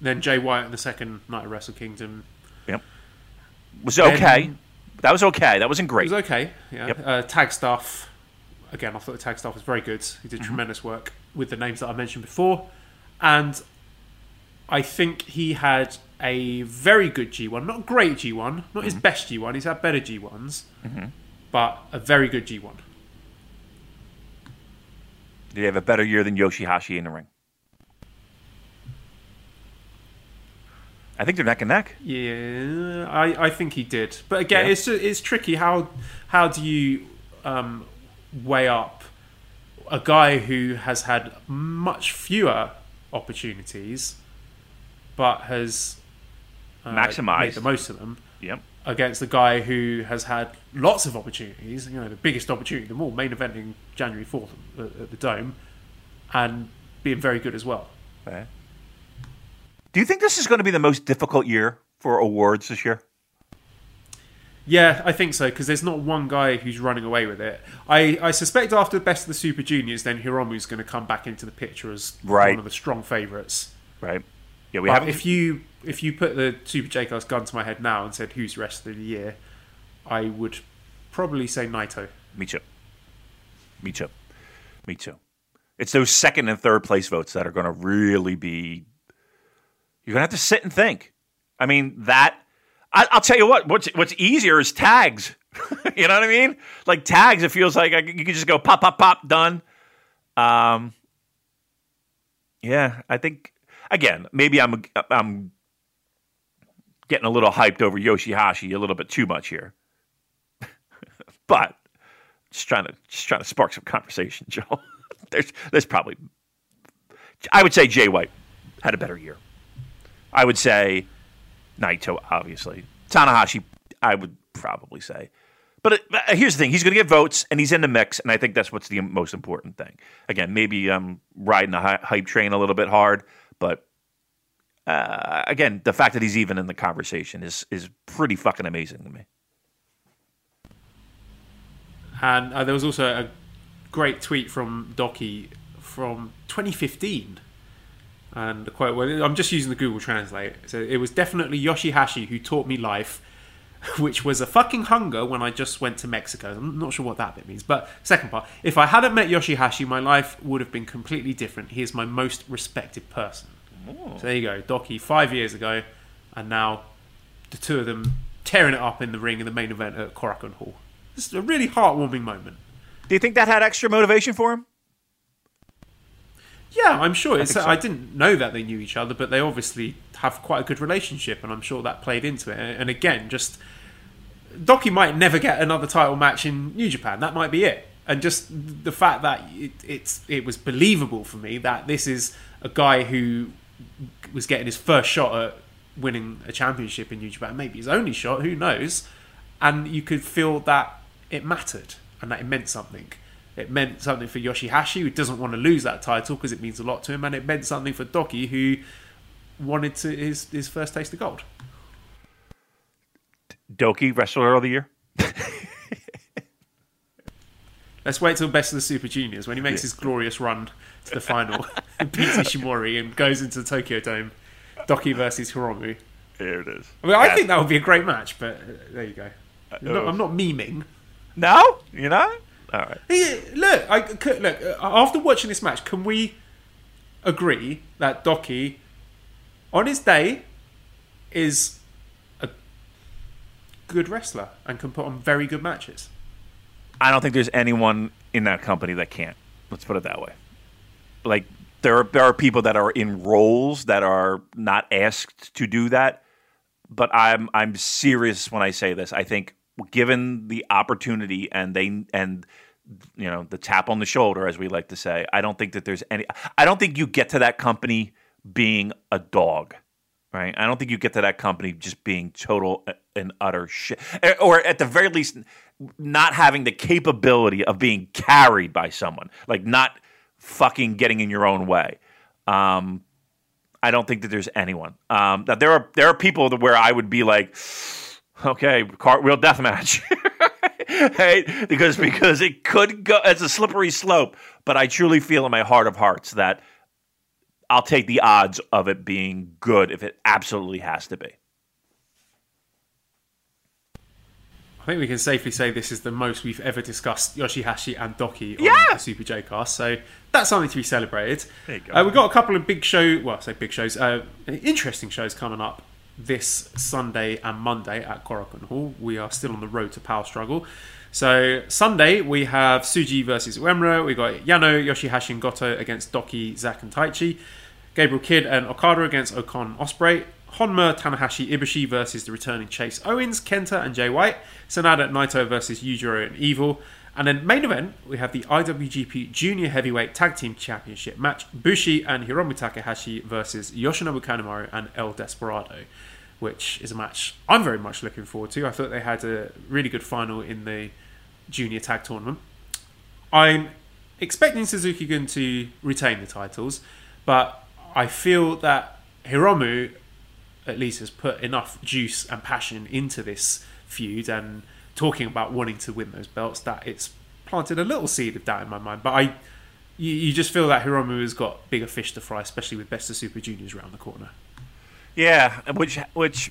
Then Jay White in the second night of Wrestle Kingdom. Yep. Was okay. that was okay. That wasn't It great. was okay. Yeah. Yep. Uh, tag stuff. Again, I thought the tag stuff was very good. He Mm-hmm. did tremendous work with the names that I mentioned before, and I think he had a very good G1. Not great G1, not Mm-hmm. his best G1. He's had better G1s, but a very good G1. Did he have a better year than Yoshihashi in the ring? I think they're neck and neck. Yeah, I, I think he did. But again, Yeah. it's it's tricky. How how do you um, weigh up a guy who has had much fewer opportunities, but has uh, Maximised. made the most of them Yep. against the guy who has had lots of opportunities? You know, the biggest opportunity of them all, main eventing January fourth at, at the Dome, and being very good as well. Okay. Do you think this is going to be the most difficult year for awards this year? Yeah, I think so because there's not one guy who's running away with it. I, I suspect after the best of the Super Juniors, then Hiromu's going to come back into the picture as Right. one of the strong favourites. Right. Yeah, we But have. if you if you put the Super J Class gun to my head now and said who's rest of the year, I would probably say Naito. Me too. Me too. Me too. It's those second and third place votes that are going to really be. You're going to have to sit and think. I mean, that. I, I'll tell you what. What's what's easier is tags. you know what I mean? Like tags, it feels like I, you can just go pop, pop, pop, done. Um. Yeah, I think again. Maybe I'm I'm getting a little hyped over Yoshihashi a little bit too much here, but just trying to just trying to spark some conversation, Joe. there's there's probably I would say Jay White had a better year. I would say Naito, obviously. Tanahashi, I would probably say. But it, here's the thing: he's going to get votes, and he's in the mix, and I think that's what's the most important thing. Again, maybe I'm riding the hy- hype train a little bit hard, but uh, again, the fact that he's even in the conversation is is pretty fucking amazing to me. And uh, there was also a great tweet from Doki from 2015. And the quote, well, I'm just using the Google Translate. So it was definitely Yoshihashi who taught me life, which was a fucking hunger when I just went to Mexico. I'm not sure what that bit means. But second part, if I hadn't met Yoshihashi, my life would have been completely different. He is my most respected person. Oh. So there you go, Doki, five years ago, and now the two of them tearing it up in the ring in the main event at Korakuen Hall. This is a really heartwarming moment. Do you think that had extra motivation for him? Yeah, I'm sure. It's, so. I didn't know that they knew each other, but they obviously have quite a good relationship, and I'm sure that played into it. And again, just Doki might never get another title match in New Japan. That might be it. And just the fact that it, it's it was believable for me that this is a guy who was getting his first shot at winning a championship in New Japan, maybe his only shot, who knows? And you could feel that it mattered and that it meant something. It meant something for Yoshihashi, who doesn't want to lose that title because it means a lot to him, and it meant something for Doki, who wanted to his his first taste of gold. Doki, wrestler of the year. Let's wait till Best of the Super Juniors when he makes his glorious run to the final, and beats Ishimori and goes into the Tokyo Dome. Doki versus Hiromu. There it is. I mean, I Yeah. think that would be a great match, but uh, there you go. I'm not, oh. I'm not memeing. No, you know. All right. Look, I could, look. uh, After watching this match, can we agree that Doki, on his day, is a good wrestler and can put on very good matches? I don't think there's anyone in that company that can't. Let's put it that way. Like there are there are people that are in roles that are not asked to do that. But I'm I'm serious when I say this. I think given the opportunity and they and you know the tap on the shoulder, as we like to say, I don't think that there's any. I don't think you get to that company being a dog, right? I don't think you get to that company just being total and utter shit, or at the very least, not having the capability of being carried by someone, like not fucking getting in your own way. Um, I don't think that there's anyone. Um, that there are there are people where I would be like, okay, cartwheel death match. right? Because because it could go as a slippery slope, but I truly feel in my heart of hearts that I'll take the odds of it being good if it absolutely has to be. I think we can safely say this is the most we've ever discussed Yoshihashi and Doki on Yeah. the Super J cast. So that's something to be celebrated. There you go. Uh, we've got a couple of big show, well, I say big shows, uh, interesting shows coming up this Sunday and Monday at Korakuen Hall. We are still on the road to Power Struggle. So Sunday we have Tsuji versus Uemura. We got Yano, Yoshihashi, and Goto against Doki, Zack, and Taichi. Gabriel Kidd and Okada against O-Khan Ospreay. Honma, Tanahashi, Ibushi versus the returning Chase Owens, Kenta, and Jay White. Sanada, Naito versus Yujiro and Evil. And then main event, we have the IWGP Junior Heavyweight Tag Team Championship match. Bushi and Hiromu Takahashi versus Yoshinobu Kanemaru and El Desperado, which is a match I'm very much looking forward to. I thought they had a really good final in the Junior Tag Tournament. I'm expecting Suzuki Gun to retain the titles, but I feel that Hiromu at least has put enough juice and passion into this feud and talking about wanting to win those belts that it's planted a little seed of doubt in my mind. But I, you, just feel that Hiromu has got bigger fish to fry, especially with Best of Super Juniors around the corner. Yeah, which which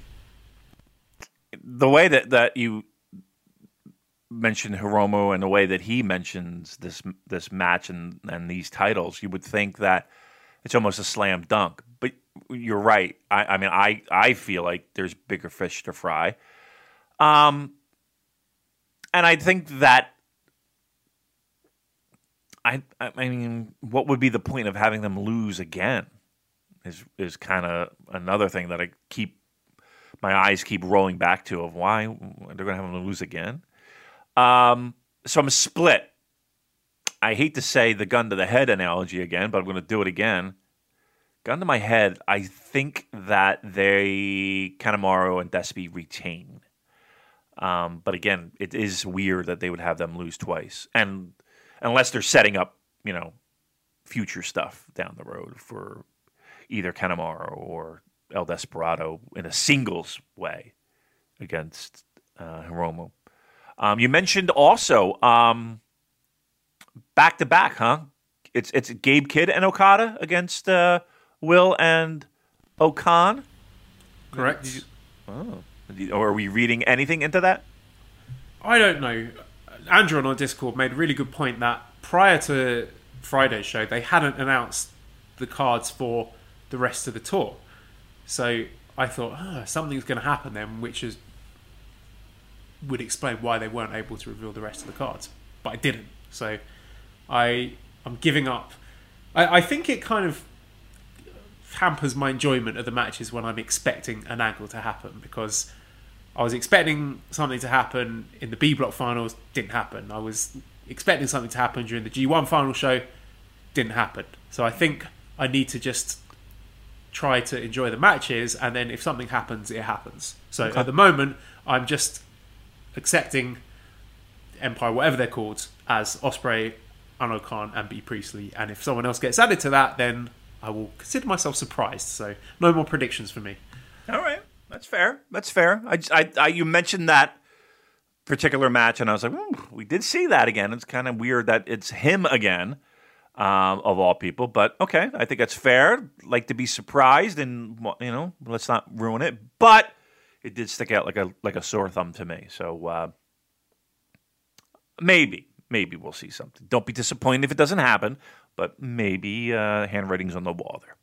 the way that that you mentioned Hiromu and the way that he mentions this this match and and these titles, you would think that it's almost a slam dunk. But you're right. I, I mean, I I feel like there's bigger fish to fry. Um, and I think that. I, I mean, what would be the point of having them lose again? Is is kind of another thing that I keep my eyes keep rolling back to of why they're going to have them lose again. Um, so I'm split. I hate to say the gun to the head analogy again, but I'm going to do it again. Gun to my head, I think that they Kanemaru and Despy retain. Um, but again, it is weird that they would have them lose twice, and unless they're setting up, you know, future stuff down the road for either Kanemaru or El Desperado in a singles way against uh, Hiromu. Um, you mentioned also back to back, huh? It's it's Gabe Kidd and Okada against uh, Will and O-Khan. Correct. Or are we reading anything into that? I don't know. Andrew on our Discord made a really good point that prior to Friday's show, they hadn't announced the cards for the rest of the tour. So I thought, oh, something's going to happen then, which is would explain why they weren't able to reveal the rest of the cards, but I didn't. So I I'm giving up. I, I think it kind of hampers my enjoyment of the matches when I'm expecting an angle to happen because I was expecting something to happen in the B block finals, didn't happen. I was expecting something to happen during the G1 final show, didn't happen. So I think I need to just try to enjoy the matches, and then if something happens, it happens. So at the moment, I'm just accepting Empire, whatever they're called, as Ospreay, Ano Khan, and Bea Priestley. And if someone else gets added to that, then I will consider myself surprised. So no more predictions for me. All right, that's fair. That's fair. I, I, I you mentioned that particular match, and I was like, "Ooh, we did see that again. It's kind of weird that it's him again, um, of all people. But okay, I think that's fair. Like to be surprised, and you know, let's not ruin it. But it did stick out like a like a sore thumb to me. So uh, maybe, maybe we'll see something. Don't be disappointed if it doesn't happen, but maybe uh, handwriting's on the wall there.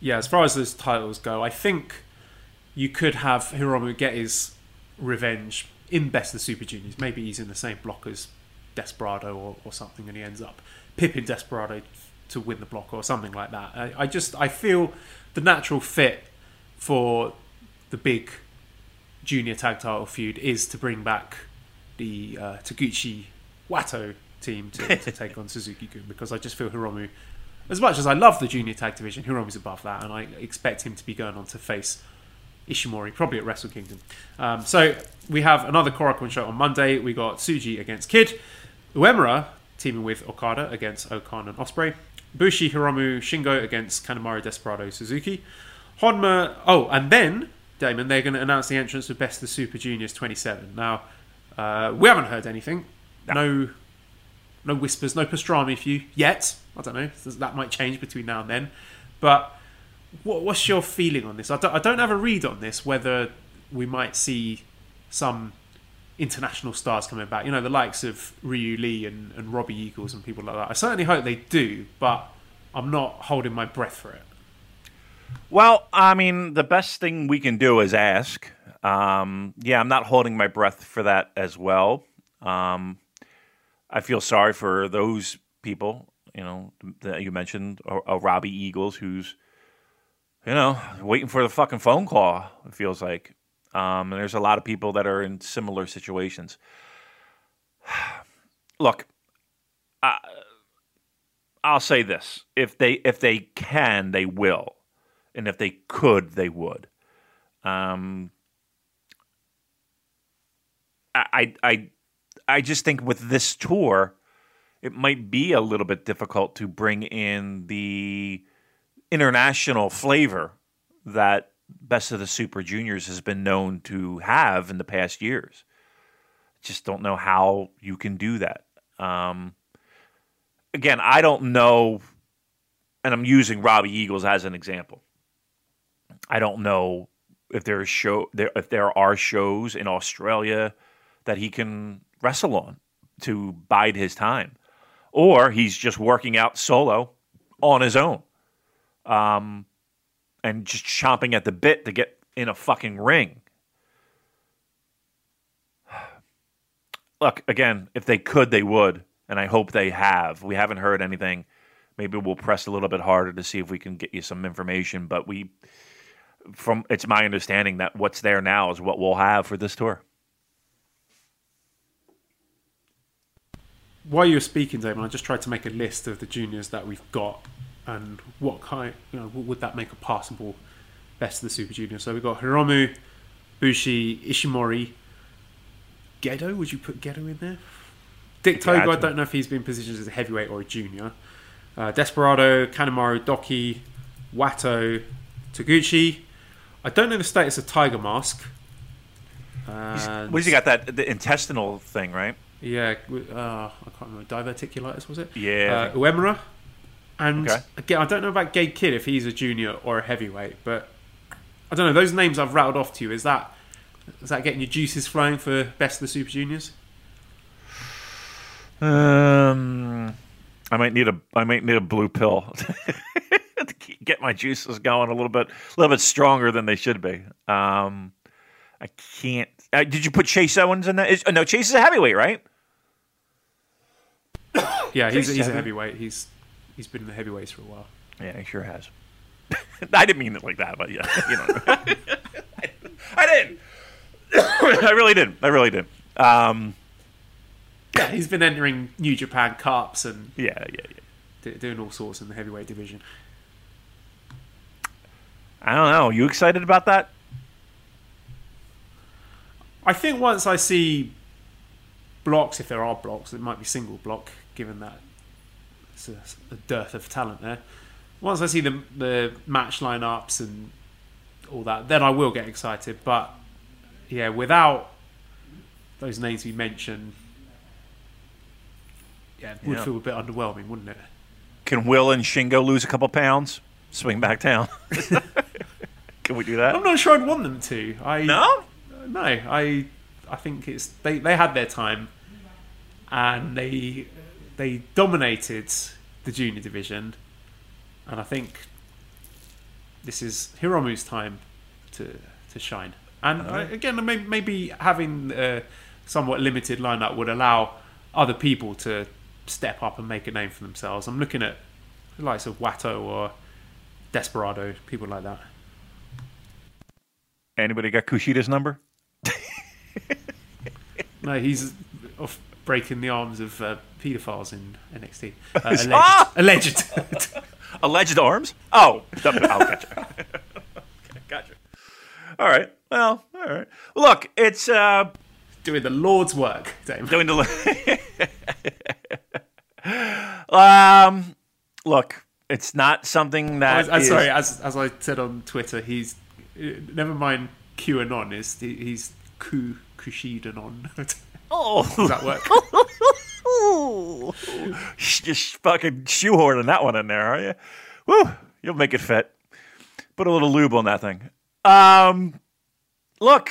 yeah, as far as those titles go, I think you could have Hiromu get his revenge in Best of the Super Juniors. Maybe he's in the same block as Desperado or, or something, and he ends up Pippin Desperado to win the block or something like that. I, I just I feel the natural fit for the big junior tag title feud is to bring back the uh, Taguchi Wato team to, to take on Suzuki Gun because I just feel Hiromu, as much as I love the junior tag division, Hiromu's above that, and I expect him to be going on to face Ishimori probably at Wrestle Kingdom. Um, so we have another Korakuen show on Monday. We got Tsuji against Kidd, Uemura teaming with Okada against O-Khan and Ospreay, Bushi Hiromu Shingo against Kanemaru Desperado Suzuki, Honma. Oh, and then Damon, they're going to announce the entrance of Best of the Super Juniors 27. Now, uh, we haven't heard anything. No. no, whispers, no pastrami for you yet. I don't know. That might change between now and then. But what, what's your feeling on this? I don't, I don't have a read on this. Whether we might see some international stars coming back. You know, the likes of Ryu Lee and, and Robbie Eagles and people like that. I certainly hope they do, but I'm not holding my breath for it. Well, I mean, the best thing we can do is ask. Um, yeah, I'm not holding my breath for that as well. Um, I feel sorry for those people, you know, that you mentioned, a, a Robbie Eagles who's, you know, waiting for the fucking phone call. It feels like, um, and there's a lot of people that are in similar situations. Look, I, I'll say this: if they if they can, they will, and if they could, they would. Um, I I I just think with this tour, it might be a little bit difficult to bring in the international flavor that Best of the Super Juniors has been known to have in the past years. Just don't know how you can do that. Um, again, I don't know, and I'm using Robbie Eagles as an example. I don't know if there is show there if there are shows in Australia that he can wrestle on to bide his time, or he's just working out solo on his own, um, and just chomping at the bit to get in a fucking ring. Look again, if they could, they would, and I hope they have. We haven't heard anything. Maybe we'll press a little bit harder to see if we can get you some information, but we. From it's my understanding that what's there now is what we'll have for this tour. while you were speaking, Damon, I just tried to make a list of the juniors that we've got and what kind, you know, would that make a passable best of the Super Junior? So we've got Hiromu, Bushi, Ishimori, Gedo. Would you put Gedo in there? Dick Togo, I don't know if he's been positioned as a heavyweight or a junior. Uh, Desperado, Kanemaru, Doki, Wato, Taguchi. I don't know the status of Tiger Mask. what has he got? That the intestinal thing, right? Yeah, uh, I can't remember. Diverticulitis was it? Yeah. Uh, Uemura. And Okay. again, I don't know about Gabe Kidd if he's a junior or a heavyweight, but I don't know. Those names I've rattled off to you. Is that is that getting your juices flowing for best of the Super Juniors? Um, I might need a I might need a blue pill to get my juices going a little bit a little bit stronger than they should be. Um, I can't. Uh, did you put Chase Owens in that? Is, uh, no, Chase is a heavyweight, right? Yeah, he's, he's a heavyweight. He's he's been in the heavyweights for a while. Yeah, he sure has. I didn't mean it like that, but yeah, you know. I didn't. I really didn't. I really didn't. Um, Yeah, he's been entering New Japan Cups and yeah, yeah, yeah. d- doing all sorts in the heavyweight division. I don't know. You excited about that? I think once I see blocks, if there are blocks, it might be single block, given that it's a, a dearth of talent there. Once I see the the match lineups and all that, then I will get excited. But yeah, without those names we mentioned, yeah, it would Yeah. feel a bit underwhelming, wouldn't it? Can Will and Shingo lose a couple pounds? Swing back down. Can we do that? I'm not sure I'd want them to. I No. No, I I think it's they, they had their time and they they dominated the junior division and I think this is Hiromu's time to to shine. And I, again, maybe having a somewhat limited lineup would allow other people to step up and make a name for themselves. I'm looking at the likes of Wato or Desperado, people like that. Anybody got Kushida's number? No, he's off breaking the arms of uh, paedophiles in NXT. Uh, alleged. Ah! alleged. Alleged arms? Oh, oh gotcha. gotcha. All right. Well, all right. Look, it's uh, Doing the Lord's work, Damon. doing the. um, look, it's not something that. I'm is- sorry, as, as I said on Twitter, he's uh, never mind QAnon. Is he's Ku Kushidanon. Does Oh, that work? Just fucking shoehorning that one in there, are you? Woo! You'll make it fit. Put a little lube on that thing. Um, look,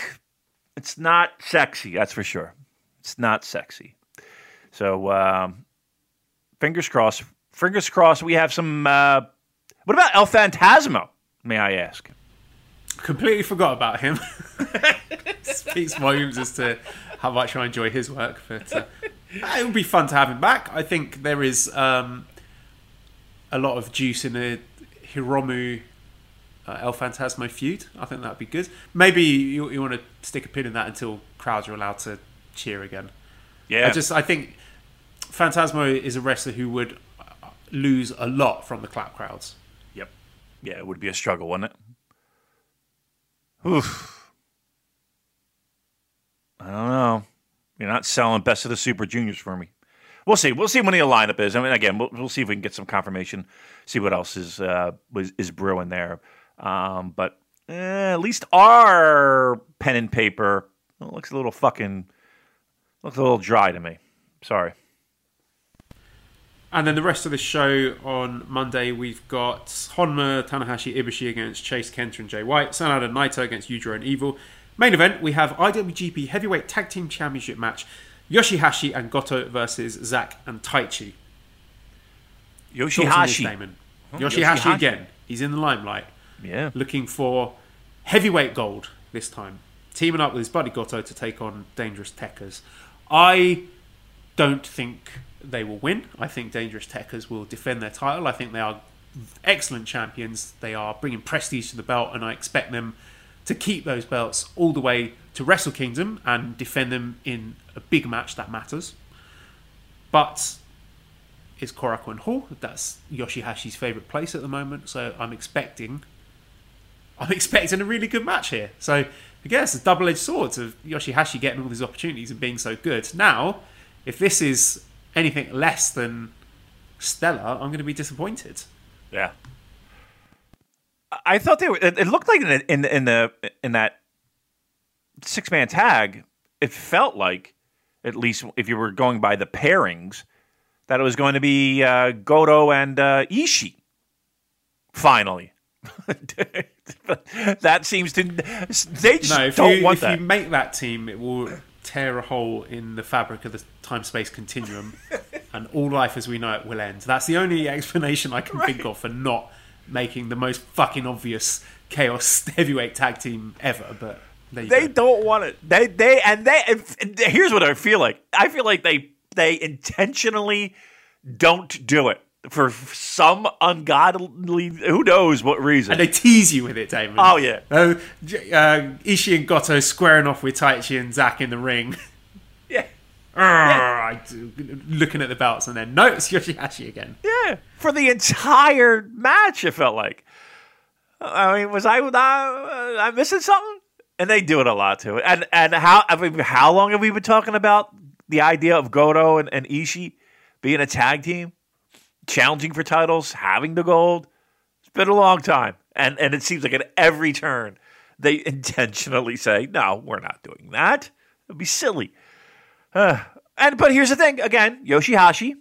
it's not sexy. That's for sure. It's not sexy. So, um, fingers crossed. Fingers crossed. We have some. Uh, what about El Phantasmo? May I ask? Completely forgot about him. Speaks volumes as to how much I enjoy his work, but uh, it would be fun to have him back. I think there is um, a lot of juice in the Hiromu uh, El Phantasmo feud. I think that'd be good. Maybe you, you want to stick a pin in that until crowds are allowed to cheer again. Yeah, I just I think Phantasmo is a wrestler who would uh, lose a lot from the clap crowds. Yep. Yeah, it would be a struggle, wouldn't it? Oof. I don't know. You're not selling best of the Super Juniors for me. We'll see. We'll see when the lineup is. I mean, again, we'll, we'll see if we can get some confirmation. See what else is uh, is, is brewing there. Um, but eh, at least our pen and paper looks a little fucking looks a little dry to me. Sorry. And then the rest of the show on Monday, we've got Honma, Tanahashi, Ibushi against Chase Kenta and Jay White, Sanada Naito against Yujiro and Evil. Main event, we have IWGP Heavyweight Tag Team Championship match, Yoshihashi and Goto versus Zack and Taichi. Yoshihashi. Yoshihashi, Yoshihashi. again. He's in the limelight, Yeah. looking for heavyweight gold this time. Teaming up with his buddy Goto to take on Dangerous Tekkers. I don't think they will win. I think Dangerous Tekkers will defend their title. I think they are excellent champions. They are bringing prestige to the belt, and I expect them to keep those belts all the way to Wrestle Kingdom and defend them in a big match that matters. But it's Korakuen Hall. That's Yoshihashi's favourite place at the moment, so I'm expecting I'm expecting a really good match here. So I guess a double edged sword of Yoshihashi getting all these opportunities and being so good. Now, if this is anything less than stellar, I'm going to be disappointed. Yeah. I thought they were. It looked like in the, in the, in the in that six man tag, it felt like, at least if you were going by the pairings, that it was going to be uh, Goto and uh, Ishii. Finally, that seems to they just No, if, don't you, want if that. you make that team, it will tear a hole in the fabric of the time space continuum, and all life as we know it will end. That's the only explanation I can think of for not making the most fucking obvious chaos heavyweight tag team ever. But They go. don't want it. They they and they. and here's what I feel like. I feel like they they intentionally don't do it for some ungodly. Who knows what reason? And they tease you with it, Damon. Oh, yeah. Uh, uh, Ishii and Goto squaring off with Taichi and Zack in the ring. yeah, ah, do- looking at the belts, and then no, it's Yoshihashi again. yeah. For the entire match, it felt like. I mean, was I was I, I missing something? And they do it a lot too. And and how I mean, how long have we been talking about the idea of Goto and, and Ishii being a tag team, challenging for titles, having the gold? It's been a long time, and and it seems like at every turn they intentionally say, "No, we're not doing that. It'd be silly." And but here's the thing: again, Yoshihashi,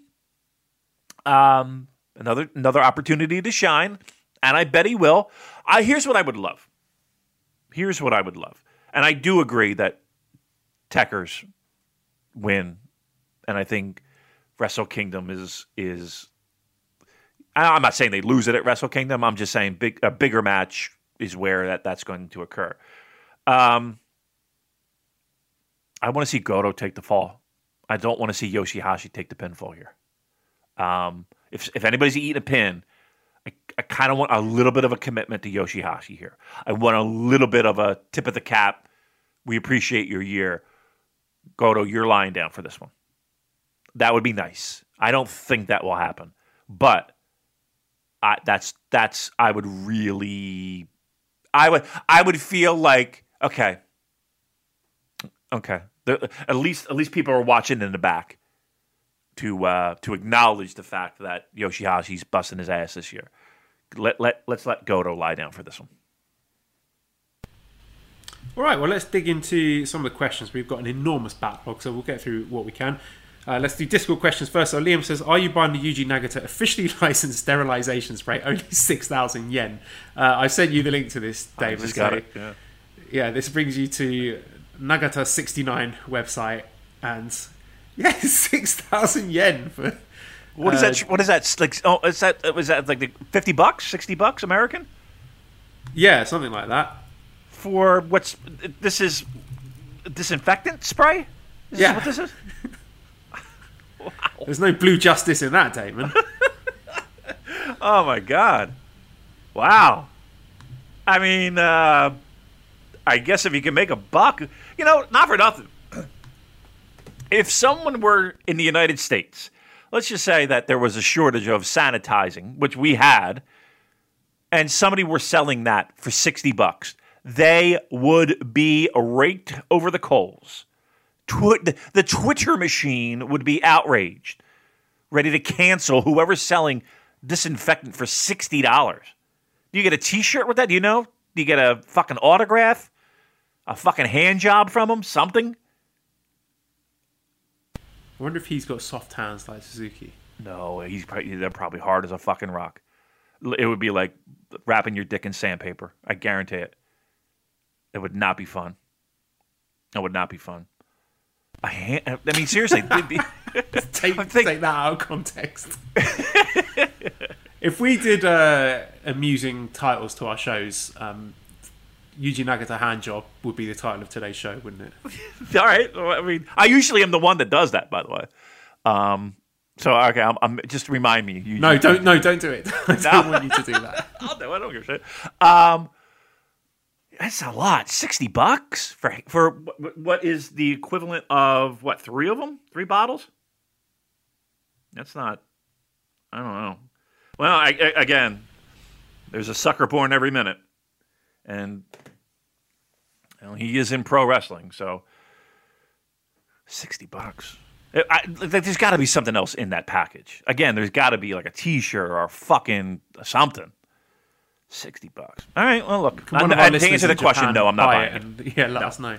um, another another opportunity to shine, and I bet he will. I here's what I would love. Here's what I would love, and I do agree that Tekkers win, and I think Wrestle Kingdom is is. I'm not saying they lose it at Wrestle Kingdom. I'm just saying big a bigger match is where that that's going to occur. Um, I want to see Goto take the fall. I don't want to see Yoshihashi take the pinfall here. Um, if if anybody's eating a pin, I, I kind of want a little bit of a commitment to Yoshihashi here. I want a little bit of a tip of the cap. We appreciate your year. Goto, you're lying down for this one. That would be nice. I don't think that will happen, but I, that's that's I would really, I would I would feel like okay, okay. There, at least at least people are watching in the back to uh, to acknowledge the fact that Yoshihashi's busting his ass this year. Let let let's let Goto lie down for this one. All right, well, let's dig into some of the questions. We've got an enormous backlog, so we'll get through what we can. Uh, let's do Discord questions first. So Liam says, "Are you buying the Yuji Nagata officially licensed sterilization spray? Only six thousand yen." Uh, I sent you the link to this, David. so, yeah. yeah, this brings you to Nagata sixty nine website, and yeah, six thousand yen for. What is Uh, that? What is that? Like, oh, is that was that like the fifty bucks, sixty bucks American Yeah, something like that. for what's this is disinfectant spray? Is Yeah. this what this is? There's no blue justice in that, Damon. Oh my god! Wow. I mean, uh, I guess if you can make a buck, you know, not for nothing. If someone were in the United States, let's just say that there was a shortage of sanitizing, which we had, and somebody were selling that for 60 bucks, they would be raked over the coals. Twi- the- Twitter machine would be outraged, ready to cancel whoever's selling disinfectant for $60. Do you get a t shirt with that? Do you know? Do you get a fucking autograph? A fucking hand job from him? Something? I wonder if he's got soft hands like Suzuki. No, he's probably, they're probably hard as a fucking rock. It would be like wrapping your dick in sandpaper. I guarantee it. It would not be fun. It would not be fun. A hand, I mean, seriously. it'd be- Take, I think- take that out of context. if we did uh, amusing titles to our shows, um, Yuji Nagata hand job would be the title of today's show, wouldn't it? All right. I mean, I usually am the one that does that, by the way. Um, so okay, I'm, I'm just remind me. You, No, don't no, don't do it. I don't want you to do that. I'll do it. I don't give a shit. Um, that's a lot. Sixty bucks for for what- what is the equivalent of what? Three of them? Three bottles? That's not. I don't know. Well, I, I, again, there's a sucker born every minute, and you know, he is in pro wrestling, so sixty bucks. I, there's got to be something else in that package. Again, there's got to be like a T-shirt or fucking something. Sixty bucks. All right. Well, look. One I- I- to answer the question, Japan no, I'm not buy buying it. Yeah, let us know.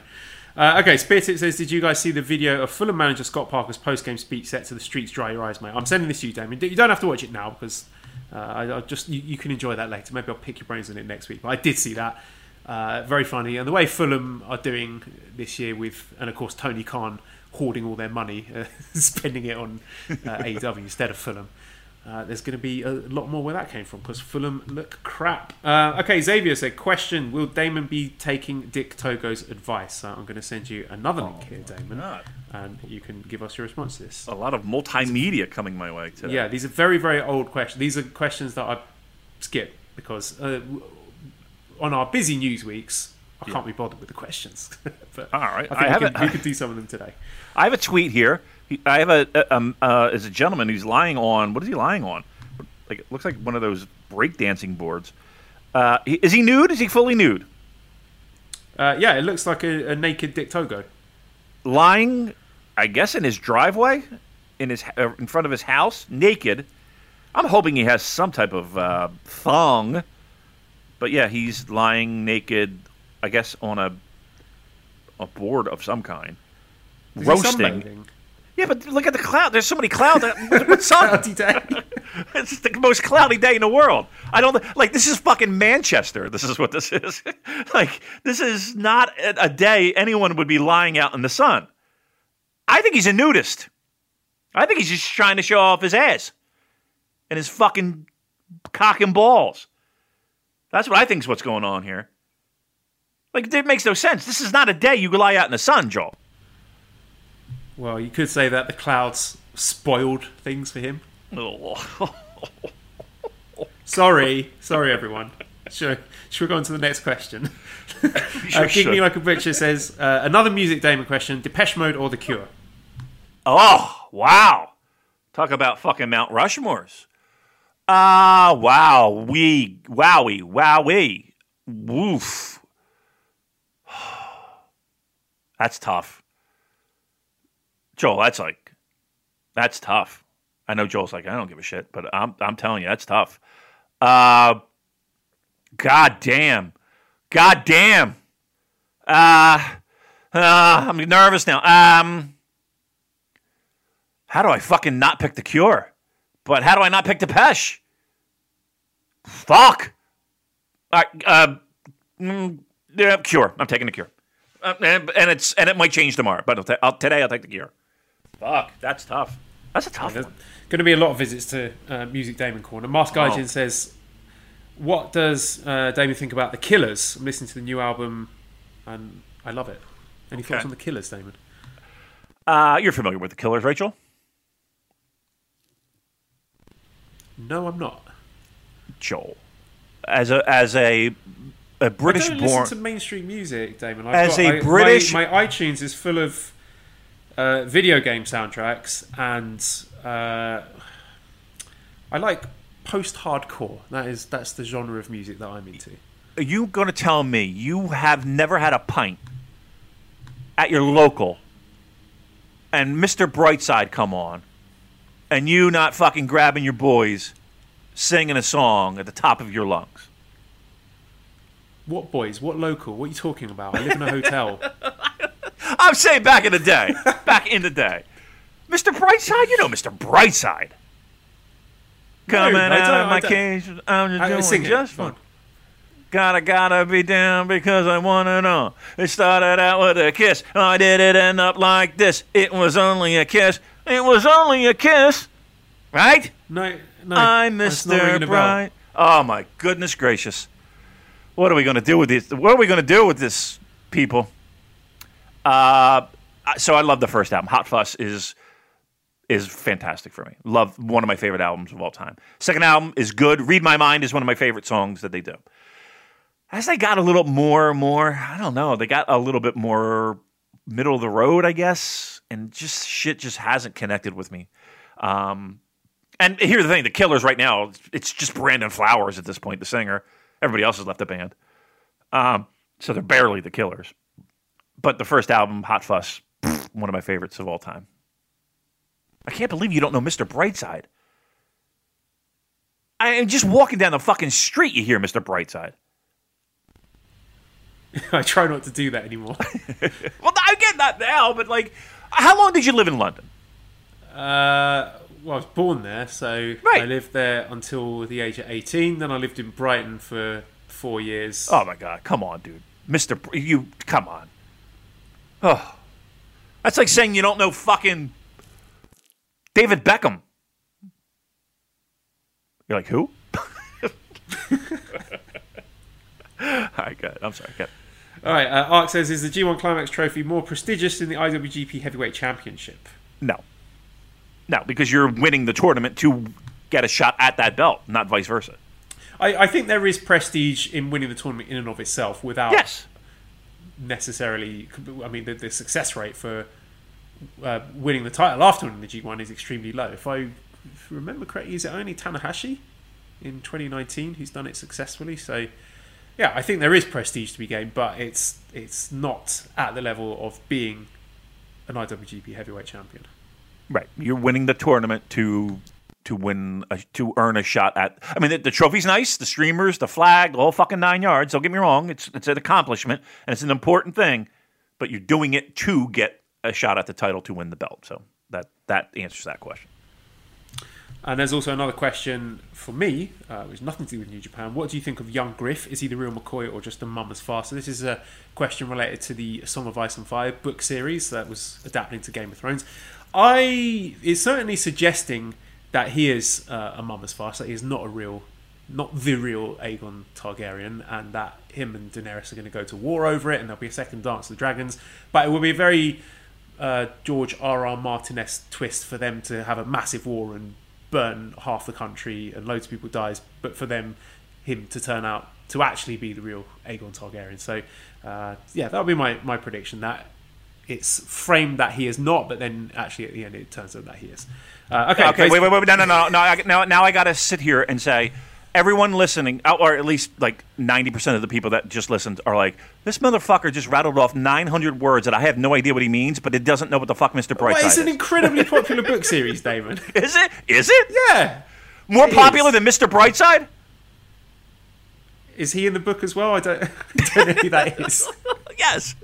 Uh, okay, Spirited says, "Did you guys see the video of Fulham manager Scott Parker's post-game speech set to the streets dry your eyes, mate?" I'm sending this to you, Damien. You don't have to watch it now because uh, I, I just you, you can enjoy that later. Maybe I'll pick your brains on it next week. But I did see that. Uh, very funny, and the way Fulham are doing this year with, and of course Tony Khan hoarding all their money, uh, spending it on uh, AEW instead of Fulham. Uh, there's going to be a lot more where that came from because Fulham look crap. Uh, okay, Xavier said, question, will Damon be taking Dick Togo's advice? So I'm going to send you another link here, Damon, God. and you can give us your response to this. A lot of multimedia coming my way today. Yeah, these are very, very old questions. These are questions that I skip because uh, on our busy news weeks, I can't be bothered with the questions. but All right. I think I we, have could, it- we could do some of them today. I have a tweet here. He- I have a, a um, uh, is a gentleman who's lying on. What is he lying on? Like it looks like one of those breakdancing boards. Uh, is he nude? Is he fully nude? Uh, yeah, it looks like a, a naked Dick Togo. Lying, I guess, in his driveway, in his uh, in front of his house, naked. I'm hoping he has some type of uh, thong, but yeah, he's lying naked. I guess on a a board of some kind, Is roasting. Yeah, but look at the cloud. There's so many clouds. What- What's sun? Cloudy day. it's the most cloudy day in the world. I don't like this is fucking Manchester. This is what this is. like this is not a a day anyone would be lying out in the sun. I think he's a nudist. I think he's just trying to show off his ass and his fucking cock and balls. That's what I think is what's going on here. Like it makes no sense. This is not a day you lie out in the sun, Joel. Well, you could say that the clouds spoiled things for him. Sorry, sorry, everyone. Should, should we go on to the next question? uh, Give me like a butcher says uh, another music Damon question: Depeche Mode or The Cure? Oh, wow. Talk about fucking Mount Rushmores. Ah, wow. We, wowie, wowie. Woof. That's tough. Joel, that's like, that's tough. I know Joel's like, I don't give a shit, but I'm, I'm telling you, that's tough. Uh, God damn. God damn. Uh, uh, I'm nervous now. Um, how do I fucking not pick the Cure? But how do I not pick Depeche? Fuck. All right, uh, mm, yeah, Cure. I'm taking the Cure. Uh, and, and it's and it might change tomorrow, but I'll ta- I'll, today I'll take the Cure. Fuck, that's tough. That's a tough There's one. going to be a lot of visits to uh, Music Damon Corner. Mask Gaijin Oh. says, "What does uh, Damon think about the Killers?" I'm listening to the new album, and I love it. Any thoughts on the Killers, Damon? Uh, you're familiar with the Killers, Rachel? No, I'm not. Joel, as a as a a British born. listen to mainstream music, Damon. I've As got, a I- British- my, my iTunes is full of uh, video game soundtracks, and uh, I like post-hardcore. That is that's the genre of music that I'm into. Are you going to tell me you have never had a pint at your local and Mr. Brightside come on and you not fucking grabbing your boys singing a song at the top of your lungs? What boys? What local? What are you talking about? I live in a hotel. I'm saying back in the day. back in the day. Mr. Brightside, you know Mr. Brightside. Coming I out of my cage, I'm just I, doing just fine. Gotta, gotta be down because I wanna know. It started out with a kiss. Why did it end up like this? It was only a kiss. It was only a kiss. Right? No, no. I'm it's not ringing Mr. Bright. Oh my goodness gracious. What are we gonna do with this? What are we gonna do with this, people? Uh, so I love the first album. Hot Fuss is is fantastic for me. Love one of my favorite albums of all time. Second album is good. Read My Mind is one of my favorite songs that they do. As they got a little more, more, I don't know, they got a little bit more middle of the road, I guess, and just shit just hasn't connected with me. Um, and here's the thing: the Killers right now, it's just Brandon Flowers at this point, the singer. Everybody else has left the band, um, so they're barely the Killers. But the first album, Hot Fuss, one of my favorites of all time. I can't believe you don't know Mr. Brightside. I am just walking down the fucking street, you hear Mr. Brightside. I try not to do that anymore. Well, I get that now, but like, how long did you live in London? Uh, well, I was born there, so Right. I lived there until the age of 18. Then I lived in Brighton for four years. Oh my god, come on, dude, Mr. Br- you come on. Oh, that's like saying you don't know fucking David Beckham. You're like who? All right, good. I'm sorry. Good. All right, uh, Ark says, is the G1 Climax Trophy more prestigious than the IWGP Heavyweight Championship? No, no, because you're winning the tournament to get a shot at that belt, not vice versa. I, I think there is prestige in winning the tournament in and of itself without Yes. Necessarily. I mean, the, the success rate for uh, winning the title after winning the G1 is extremely low. If I remember correctly, is it only Tanahashi in 2019 who's done it successfully? So, yeah, I think there is prestige to be gained, but it's it's not at the level of being an IWGP Heavyweight Champion. Right. You're winning the tournament to to win a, to earn a shot at. I mean, the, the trophy's nice, the streamers, the flag, the whole fucking nine yards. Don't get me wrong. It's it's an accomplishment and it's an important thing, but you're doing it to get a shot at the title to win the belt. So that that answers that question. And there's also another question for me, uh, which has nothing to do with New Japan. What do you think of Young Griff? Is he the real McCoy or just a mummer's? So this is a question related to the Song of Ice and Fire book series that was adapting to Game of Thrones. I is certainly suggesting that he is uh, a mummer's farce. That he is not a real, not the real Aegon Targaryen, and that him and Daenerys are going to go to war over it, and there'll be a second Dance of the Dragons. But it will be a very uh, George R. R. Martin-esque twist for them to have a massive war and burn half the country and loads of people dies, but for them, him to turn out to actually be the real Aegon Targaryen. So, uh, yeah, that'll be my, my prediction. That it's framed that he is not, but then actually at the end it turns out that he is. Uh, okay, Okay, wait, wait, wait, no, no, no, no. I, now, now I got to sit here and say, everyone listening, uh, or at least like ninety percent of the people that just listened, are like, this motherfucker just rattled off nine hundred words that I have no idea what he means, but it doesn't know what the fuck Mister Well, Brightside it's an is. incredibly popular book series, David. is it? Is it Yeah. more it popular is. than Mister Brightside? Is he in the book as well? I don't, I don't know who that is. yes.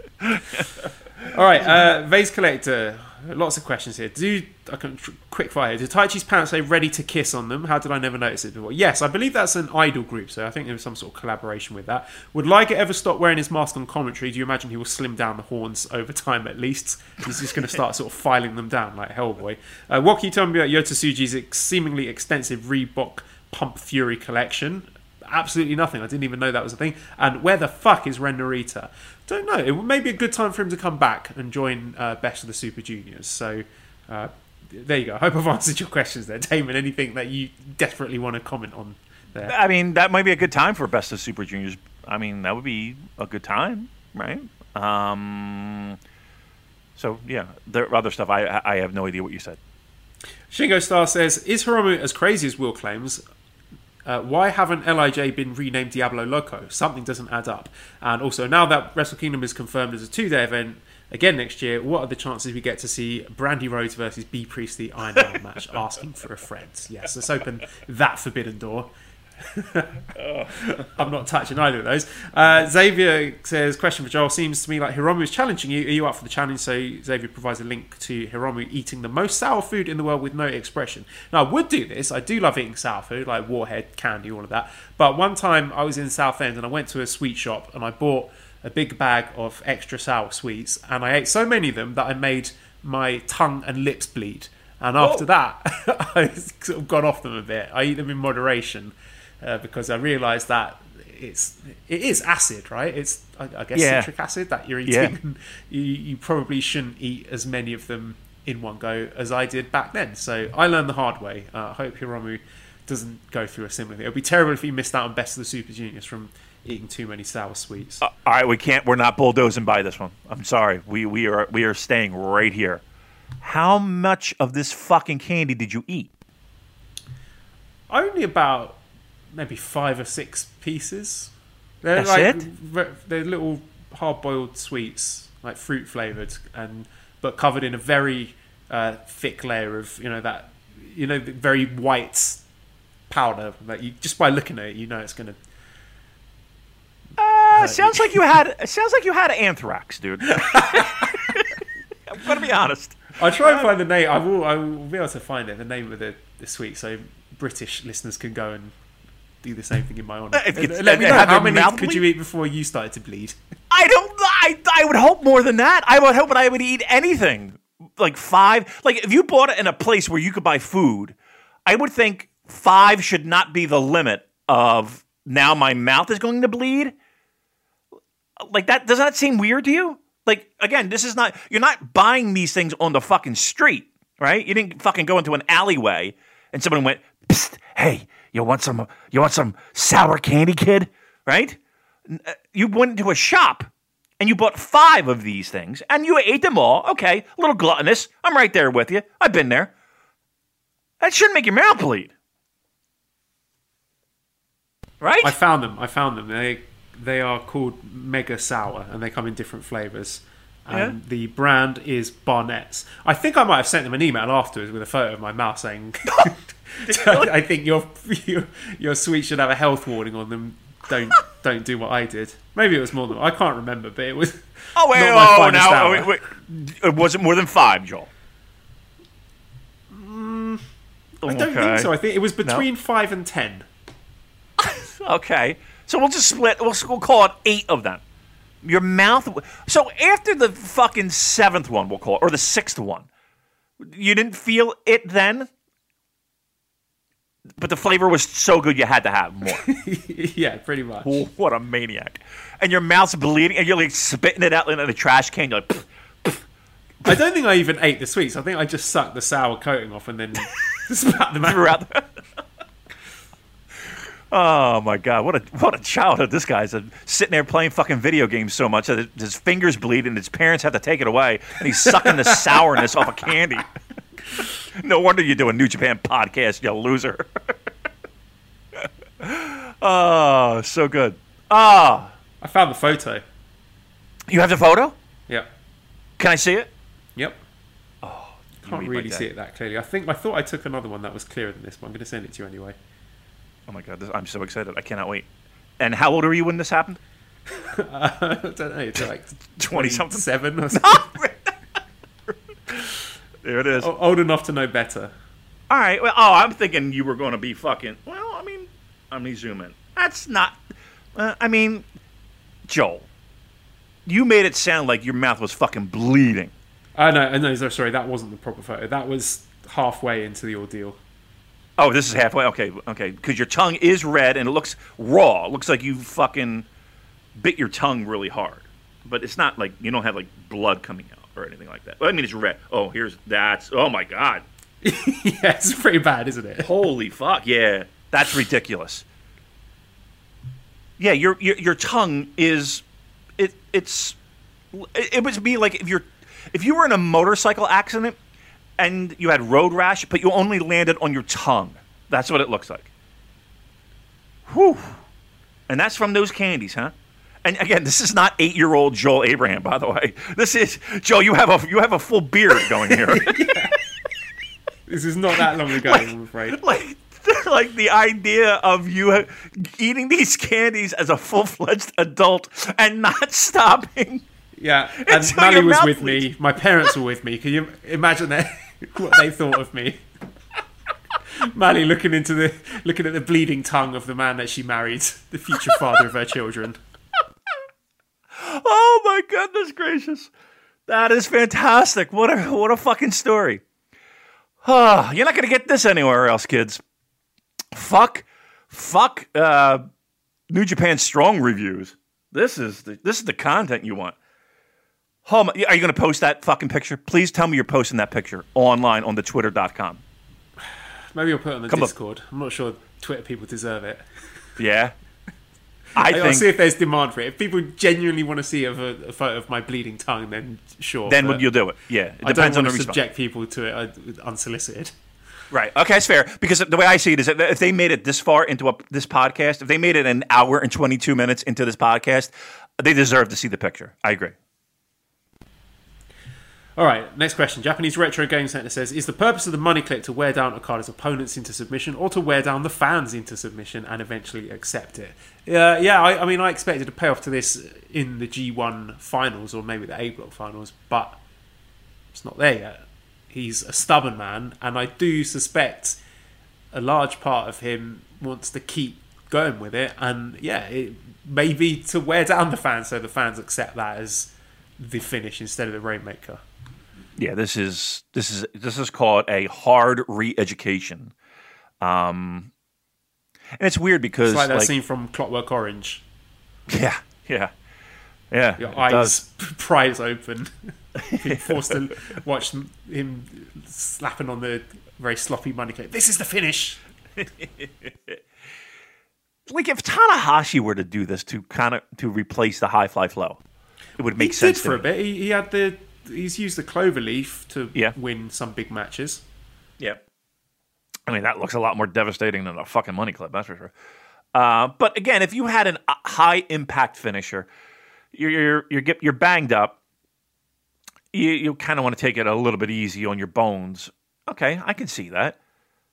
All right, uh, Vase Collector. Lots of questions here. Do I can quick fire? Do Taichi's parents say "ready to kiss" on them? How did I never notice it before? Yes, I believe that's an idol group, so I think there was some sort of collaboration with that. Would Liger ever stop wearing his mask on commentary? Do you imagine he will slim down the horns over time? At least he's just going to start sort of filing them down like Hellboy. Uh, what can you tell me about Yota Tsuji's ex- seemingly extensive Reebok Pump Fury collection? absolutely nothing. I didn't even know that was a thing. And where the fuck is Ren Narita? Don't know. It may be a good time for him to come back and join uh, Best of the Super Juniors. So uh, there you go. I hope I've answered your questions there, Damon. Anything that you desperately want to comment on there? I mean, that might be a good time for Best of Super Juniors. I mean, that would be a good time, right? Um, so yeah, the other stuff I I have no idea what you said. Shingo Star says, "Is Hiromu as crazy as Will claims?" Uh, why haven't Lij been renamed Diablo Loco? Something doesn't add up. And also, now that Wrestle Kingdom is confirmed as a two-day event again next year, what are the chances we get to see Brandi Rhodes versus Bea Priestley Iron Man match? Asking for a friend. Yes, let's open that forbidden door. I'm not touching either of those. Uh, Xavier says, question for Joel. Seems to me like Hiromu is challenging you. Are you up for the challenge? So Xavier provides a link to Hiromu eating the most sour food in the world with no expression. Now, I would do this. I do love eating sour food, like warhead, candy, all of that. But one time I was in Southend and I went to a sweet shop and I bought a big bag of extra sour sweets and I ate so many of them that I made my tongue and lips bleed. And after that, I sort of gone off them a bit. I eat them in moderation uh, because I realised that it's it is acid, right? It's I, I guess Yeah. citric acid that you're eating. Yeah. you you probably shouldn't eat as many of them in one go as I did back then. So I learned the hard way. Uh, I hope Hiromu doesn't go through a similar thing. It would be terrible if he missed out on Best of the Super Juniors from eating too many sour sweets. Uh, all right, we can't. We're not bulldozing by this one. I'm sorry. We we are we are staying right here. How much of this fucking candy did you eat? Only about maybe five or six pieces. They're That's like it? re- they're little hard-boiled sweets, like fruit flavored, and but covered in a very uh, thick layer of you know that you know the very white powder that you just by looking at it you know it's gonna. Uh, sounds like you had. Sounds like you had anthrax, dude. I'm gonna be honest. I'll try and find the name. I will. I will be able to find it. The name of the, the sweet, so British listeners can go and do the same thing in my honour. If Let me know how many could bleed? you eat before you started to bleed. I don't. I I would hope more than that. I would hope that I would eat anything like five. Like if you bought it in a place where you could buy food, I would think five should not be the limit of now my mouth is going to bleed. Like that does that seem weird to you? Like again, this is not you're not buying these things on the fucking street, right? You didn't fucking go into an alleyway and someone went, Psst, "Hey, you want some you want some sour candy, kid?" Right? uh, you went into a shop and you bought five of these things and you ate them all. Okay, a little gluttonous. I'm right there with you. I've been there. That shouldn't make your mouth bleed. Right? I found them. I found them. They they are called Mega Sour, and they come in different flavors. And Yeah. the brand is Barnett's. I think I might have sent them an email afterwards with a photo of my mouth saying, "I think your, your your sweet should have a health warning on them. Don't don't do what I did." Maybe it was more than I can't remember, but it was. oh, wait, oh, now. Oh, hour. wait, wait. It wasn't more than five, Joel. Mm, I don't think so. I think it was between five and ten. Okay. So we'll just split. We'll, we'll call it eight of them. Your mouth. So after the fucking seventh one, we'll call it, or the sixth one, you didn't feel it then? But the flavor was so good you had to have more. yeah, pretty much. What a maniac. And your mouth's bleeding and you're like spitting it out into the trash can. You're like, "Pfft." I don't think I even ate the sweets. I think I just sucked the sour coating off and then Spat them out. oh my god, what a what a childhood this guy's sitting there playing fucking video games so much that his fingers bleed and his parents have to take it away, and he's sucking the sourness off of candy. no wonder you do a New Japan podcast, you loser. oh, so good. Ah, I found the photo. you have the photo? Yeah. Can I see it? Yep. You Can't really see it that clearly. I think I thought I took another one that was clearer than this, but I'm going to send it to you anyway. Oh my god, this, I'm so excited! I cannot wait. And how old were you when this happened? I don't know. It's like 20 something? seven or something. There it is. O- Old enough to know better. All right. Well, oh, I'm thinking you were going to be fucking. Well, I mean, let me zoom in. That's not. Uh, I mean, Joel, you made it sound like your mouth was fucking bleeding. Oh no, no, so- sorry, that wasn't the proper photo. That was halfway into the ordeal. Oh, this is halfway. Okay, okay. Because your tongue is red and it looks raw. It looks like you fucking bit your tongue really hard. But it's not like you don't have like blood coming out or anything like that. Well, I mean, it's red. Oh, here's that's. Oh my god. yeah, it's pretty bad, isn't it? Holy fuck! Yeah, that's ridiculous. Yeah, your your your tongue is it it's it, it would be like if you're if you were in a motorcycle accident and you had road rash, but you only landed on your tongue. That's what it looks like. Whew. And that's from those candies, huh? And again, this is not eight-year-old Joel Abraham, by the way. This is Joe. You have a you have a full beard going here. This is not that long ago, I'm afraid. like like the idea of you eating these candies as a full-fledged adult and not stopping Yeah, and Mally was with me. My parents were with me. Can you imagine that? what they thought of me? Mally looking into the looking at the bleeding tongue of the man that she married, the future father of her children. Oh my goodness gracious that is fantastic what a what a fucking story Ah, you're not gonna get this anywhere else kids fuck fuck uh new japan strong reviews this is the this is the content you want Oh my, are you going to post that fucking picture? Please tell me you're posting that picture online on the twitter.com. Maybe I'll put it on the Come. Discord. I'm not sure Twitter people deserve it. Yeah. I I'll see if there's demand for it. If people genuinely want to see a, a photo of my bleeding tongue, then sure. then but you'll do it. Yeah. It I depends on want the to response. subject people to it uh, unsolicited. Right. Okay, it's fair because the way I see it is that if they made it this far into a, this podcast, if they made it an hour and 22 minutes into this podcast, they deserve to see the picture. I agree. All right, next question. Japanese Retro Game Center says Is the purpose of the money clip to wear down Okada's opponents into submission or to wear down the fans into submission and eventually accept it? Uh, yeah, I, I mean, I expected a payoff to this in the G1 finals or maybe the A block finals, but it's not there yet. He's a stubborn man, and I do suspect a large part of him wants to keep going with it, and yeah, it may be to wear down the fans so the fans accept that as the finish instead of the Rainmaker. Yeah, this is this is this is called a hard re-education. Um and it's weird because It's like that like, scene from Clockwork Orange. yeah, yeah. Yeah. Your eyes does. pries open. Being forced to watch him slapping on the very sloppy money clip. This is the finish. Like if Tanahashi were to do this to kind of to replace the high fly flow, it would make he sense did for a bit. He, he had the he's used the clover leaf to Yeah. win some big matches. Yeah. I mean, that looks a lot more devastating than a fucking money clip, that's for sure. Uh, but again, if you had an a high impact finisher, you're you're you're, get, you're banged up. You you kind of want to take it a little bit easy on your bones. Okay, I can see that.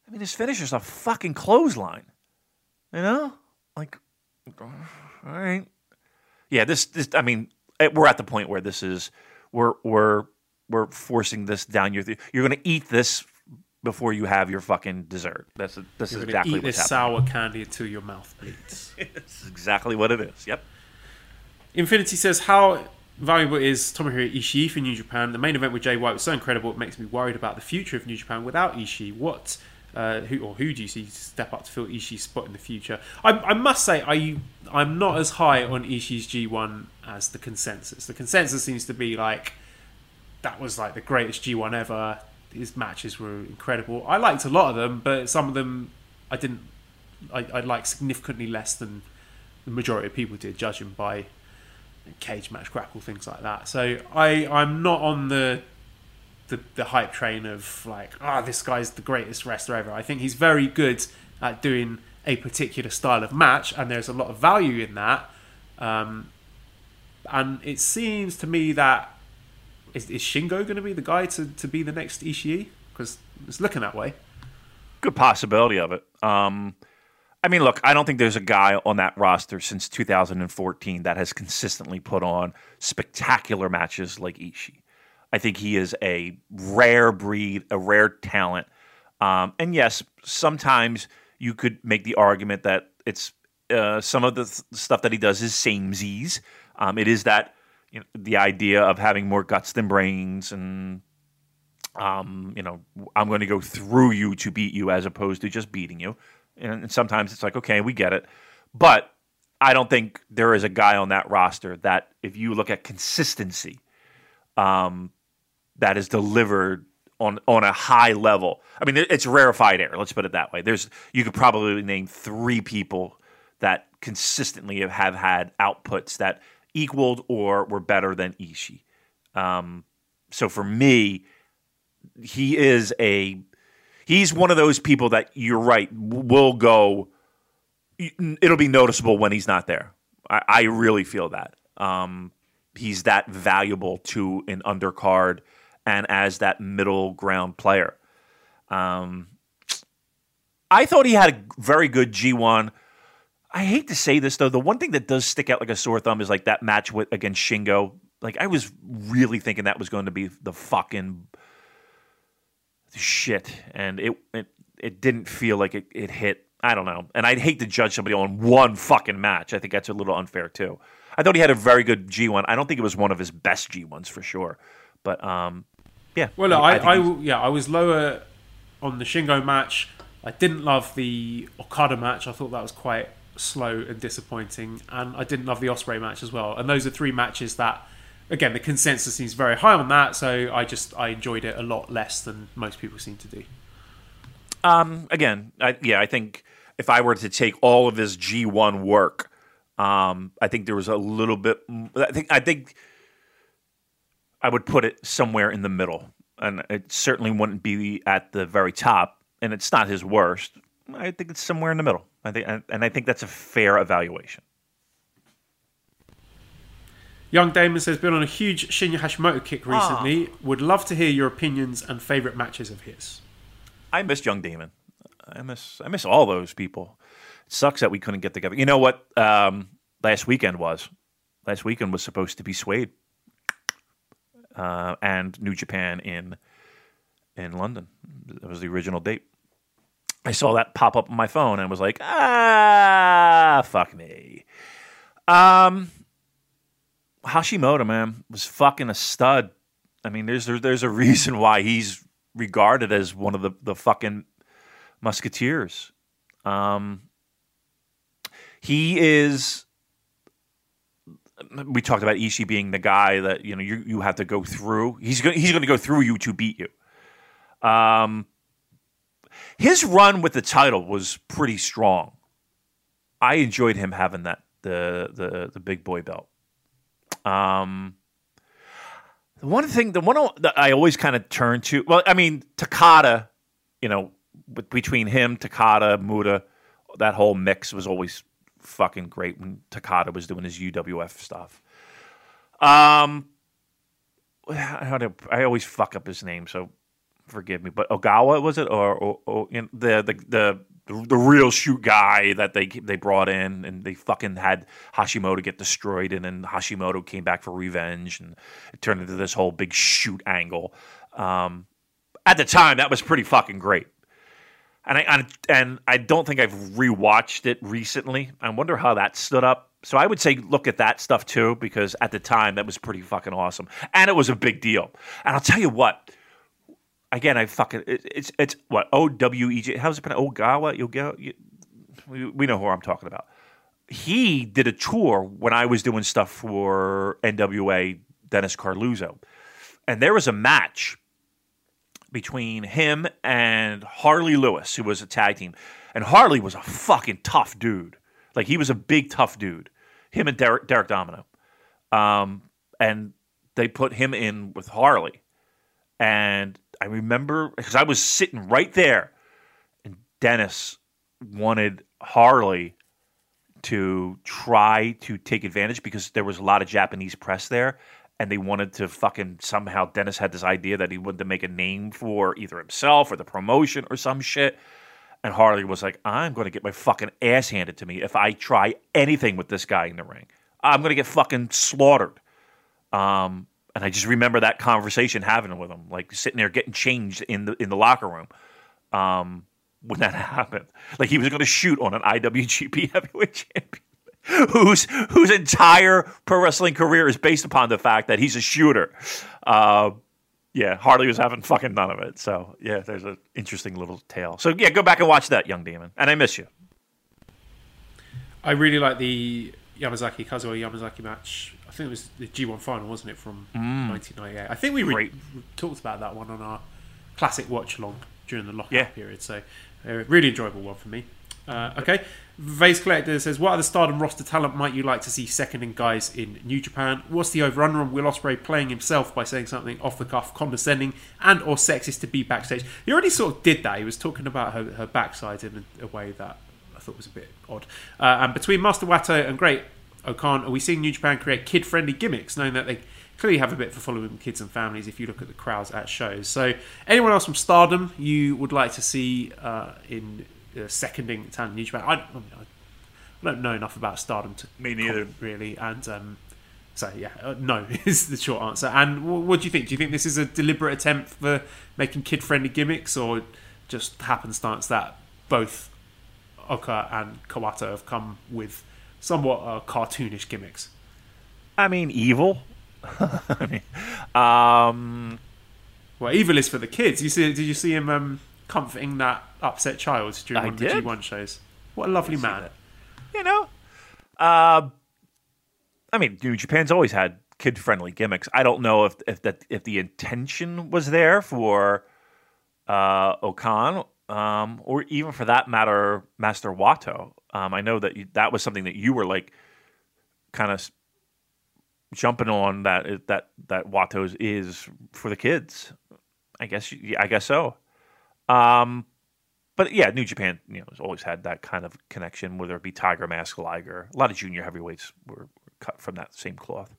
I mean, his finisher's a fucking clothesline. You know, like, all right. Yeah, this this. I mean, eh, we're at the point where this is we're we're we're forcing this down your. Th- you're going to eat this before you have your fucking dessert. That's this You're is exactly eat what's this happening. sour candy until your mouth bleeds. This is exactly what it is. Yep. Infinity says how valuable is Tomohiro Ishii for New Japan? The main event with Jay White was so incredible. It makes me worried about the future of New Japan without Ishii. What? Uh, who or who do you see step up to fill Ishii's spot in the future? I, I must say I I'm not as high on Ishii's G1 as the consensus. The consensus seems to be like that was like the greatest G1 ever. his matches were incredible. I liked a lot of them, but some of them I didn't. I, I liked significantly less than the majority of people did, judging by cage match grapple things like that. So I I'm not on the the, the hype train of like ah oh, this guy's the greatest wrestler ever. I think he's very good at doing a particular style of match, and there's a lot of value in that. Um, and it seems to me that is, is Shingo going to be the guy to, to be the next Ishii? Because it's looking that way. Good possibility of it. Um, I mean, look, I don't think there's a guy on that roster since 2014 that has consistently put on spectacular matches like Ishii. I think he is a rare breed, a rare talent. Um, and yes, sometimes you could make the argument that it's uh, some of the th- stuff that he does is samesies. Um, it is that you know, the idea of having more guts than brains and um, you know, I'm going to go through you to beat you as opposed to just beating you. And sometimes it's like, okay, we get it. But I don't think there is a guy on that roster that, if you look at consistency, um, that is delivered on on a high level. I mean, it's rarefied air. Let's put it that way. There's you could probably name three people that consistently have, have had outputs that equaled or were better than Ishii. Um, so for me, he is a he's one of those people that you're right will go. It'll be noticeable when he's not there. I, I really feel that. Um, he's that valuable to an undercard and as that middle ground player. Um, I thought he had a very good G1. I hate to say this though, the one thing that does stick out like a sore thumb is like that match with against Shingo. Like I was really thinking that was going to be the fucking shit, and it it, it didn't feel like it, it hit. I don't know, and I'd hate to judge somebody on one fucking match. I think that's a little unfair too. I thought he had a very good G one. I don't think it was one of his best G ones for sure, but um, yeah. Well, I, I, I, yeah, I was lower on the Shingo match. I didn't love the Okada match. I thought that was quite slow and disappointing, and I didn't love the Ospreay match as well. And those are three matches that, again, the consensus seems very high on that. So I just I enjoyed it a lot less than most people seem to do. Um, again, I, yeah, I think if I were to take all of his G one work, um, I think there was a little bit. I think I think I would put it somewhere in the middle, and it certainly wouldn't be at the very top. And it's not his worst. I think it's somewhere in the middle. I think, and I think that's a fair evaluation. Young Damon says, been on a huge Shinya Hashimoto kick ah. recently. Would love to hear your opinions and favorite matches of his. I miss Young Damon. I miss I miss all those people. It sucks that we couldn't get together. You know what? Um, last weekend was. Last weekend was supposed to be Suede uh, and New Japan in in London. That was the original date. I saw that pop up on my phone and was like, ah, fuck me. Um, Hashimoto, man, was fucking a stud. I mean, there's there, there's a reason why he's regarded as one of the the fucking musketeers. Um, he is we talked about Ishii being the guy that you know you, you have to go through. He's going he's going to go through you to beat you. Um, his run with the title was pretty strong. I enjoyed him having that the the the big boy belt. Um, the one thing, the one that I always kind of turn to, well, I mean Takada, you know, between him, Takada, Muda, that whole mix was always fucking great when Takada was doing his UWF stuff. Um, do I always fuck up his name, so forgive me. But Ogawa was it, or, or, or the, the the the real shoot guy that they they brought in, and they fucking had Hashimoto get destroyed, and then Hashimoto came back for revenge, and it turned into this whole big shoot angle. Um, at the time, that was pretty fucking great and I and I don't think I've rewatched it recently. I wonder how that stood up. So I would say look at that stuff too, because at the time that was pretty fucking awesome, and it was a big deal. And I'll tell you what. Again, I fucking it, it's it's what O W E J. How's it pronounced? Ogawa. Get. You, we, we know who I'm talking about. He did a tour when I was doing stuff for NWA Dennis Coralluzzo, and there was a match between him and Harley Lewis, who was a tag team. And Harley was a fucking tough dude. Like he was a big tough dude. Him and Derek, Derek Domino. Um, and they put him in with Harley. And I remember because I was sitting right there, and Dennis wanted Harley to try to take advantage because there was a lot of Japanese press there, and they wanted to fucking somehow. Dennis had this idea that he wanted to make a name for either himself or the promotion or some shit. And Harley was like, I'm going to get my fucking ass handed to me if I try anything with this guy in the ring. I'm going to get fucking slaughtered. Um, and I just remember that conversation having with him, like sitting there getting changed in the in the locker room. Um, when that happened, like he was going to shoot on an IWGP Heavyweight Champion, whose whose entire pro wrestling career is based upon the fact that he's a shooter. Uh, yeah, Harley was having fucking none of it. So yeah, there's an interesting little tale. So yeah, go back and watch that, young demon. And I miss you. I really like the Yamazaki Kazuo Yamazaki match. I think it was the G1 final, wasn't it, from mm. 1998? I think we re- talked about that one on our classic watch along during the lockout Yeah. period. So, uh, really enjoyable one for me. Uh, okay, Vase Collector says, "What other Stardom roster talent might you like to see seconding guys in New Japan? What's the over/under on Will Ospreay playing himself by saying something off the cuff, condescending and or sexist to be backstage? He already sort of did that. He was talking about her, her backside in a, a way that I thought was a bit odd. Uh, and between Master Wato and Great O-Khan, are we seeing New Japan create kid-friendly gimmicks, knowing that they clearly have a bit for following kids and families if you look at the crowds at shows. So, anyone else from Stardom you would like to see uh, in uh, seconding in New Japan? I, I, don't know enough about Stardom to Me neither. comment, really, and um, so yeah, uh, no is the short answer. And w- what do you think? Do you think this is a deliberate attempt for making kid-friendly gimmicks, or just happenstance that both O-Khan and Kawato have come with somewhat uh, cartoonish gimmicks? I mean, evil. I mean, um, Well, evil is for the kids. You see? Did you see him um, comforting that upset child during I one of the G1 shows? What a lovely man. you know, uh, I mean, New Japan's always had kid-friendly gimmicks. I don't know if if that if the intention was there for uh, O-Khan, um, or even for that matter, Master Wato. Um, I know that you, that was something that you were like kind of jumping on that that that Wato's is for the kids. I guess I guess so. Um, but yeah, New Japan, you know, has always had that kind of connection, whether it be Tiger Mask, Liger. A lot of junior heavyweights were, were cut from that same cloth.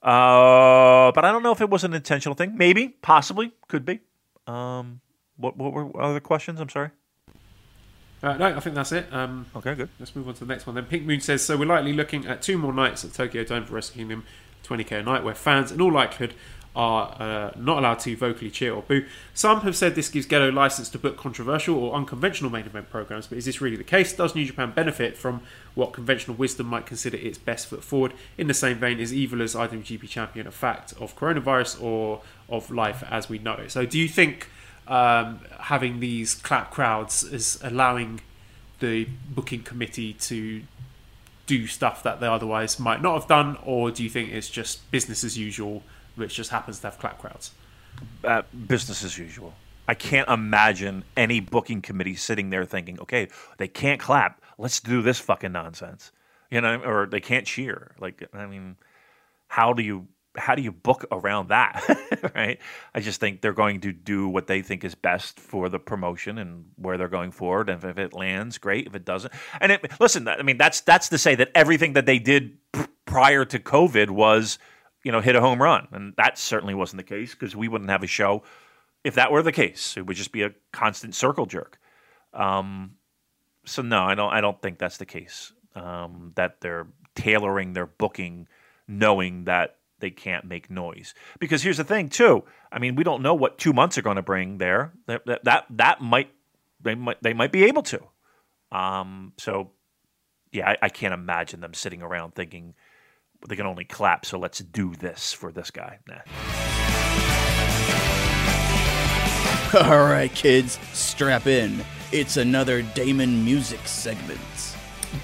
Uh, but I don't know if it was an intentional thing. Maybe, possibly, could be. Um, what what were other questions? I'm sorry. Uh, no, I think that's it. Um, Okay, good. Let's move on to the next one. Then Pink Moon says, so we're likely looking at two more nights at Tokyo Dome for Wrestle Kingdom 20k a night, where fans, in all likelihood, are uh, not allowed to vocally cheer or boo. Some have said this gives Gedo license to book controversial or unconventional main event programs, but is this really the case? Does New Japan benefit from what conventional wisdom might consider its best foot forward? In the same vein, is Evil as IWGP champion a fact of coronavirus or of life as we know it? So, do you think um, having these clap crowds is allowing the booking committee to do stuff that they otherwise might not have done, or do you think it's just business as usual, which just happens to have clap crowds? uh, business as usual. I can't imagine any booking committee sitting there thinking, okay, they can't clap. Let's do this fucking nonsense. You know, or they can't cheer. Like, I mean, how do you how do you book around that? right? I just think they're going to do what they think is best for the promotion and where they're going forward. And if it lands, great. If it doesn't, and it, listen, I mean, that's that's to say that everything that they did prior to COVID was, you know, hit a home run, and that certainly wasn't the case because we wouldn't have a show if that were the case. It would just be a constant circle jerk. Um, so no, I don't. I don't think that's the case. Um, that they're tailoring their booking, knowing that they can't make noise. Because here's the thing, too. I mean, we don't know what two months are going to bring there. That that that, that might they might they might be able to. Um, so yeah, I, I can't imagine them sitting around thinking they can only clap. So let's do this for this guy. Nah. All right, kids, strap in. It's another Damon music segment.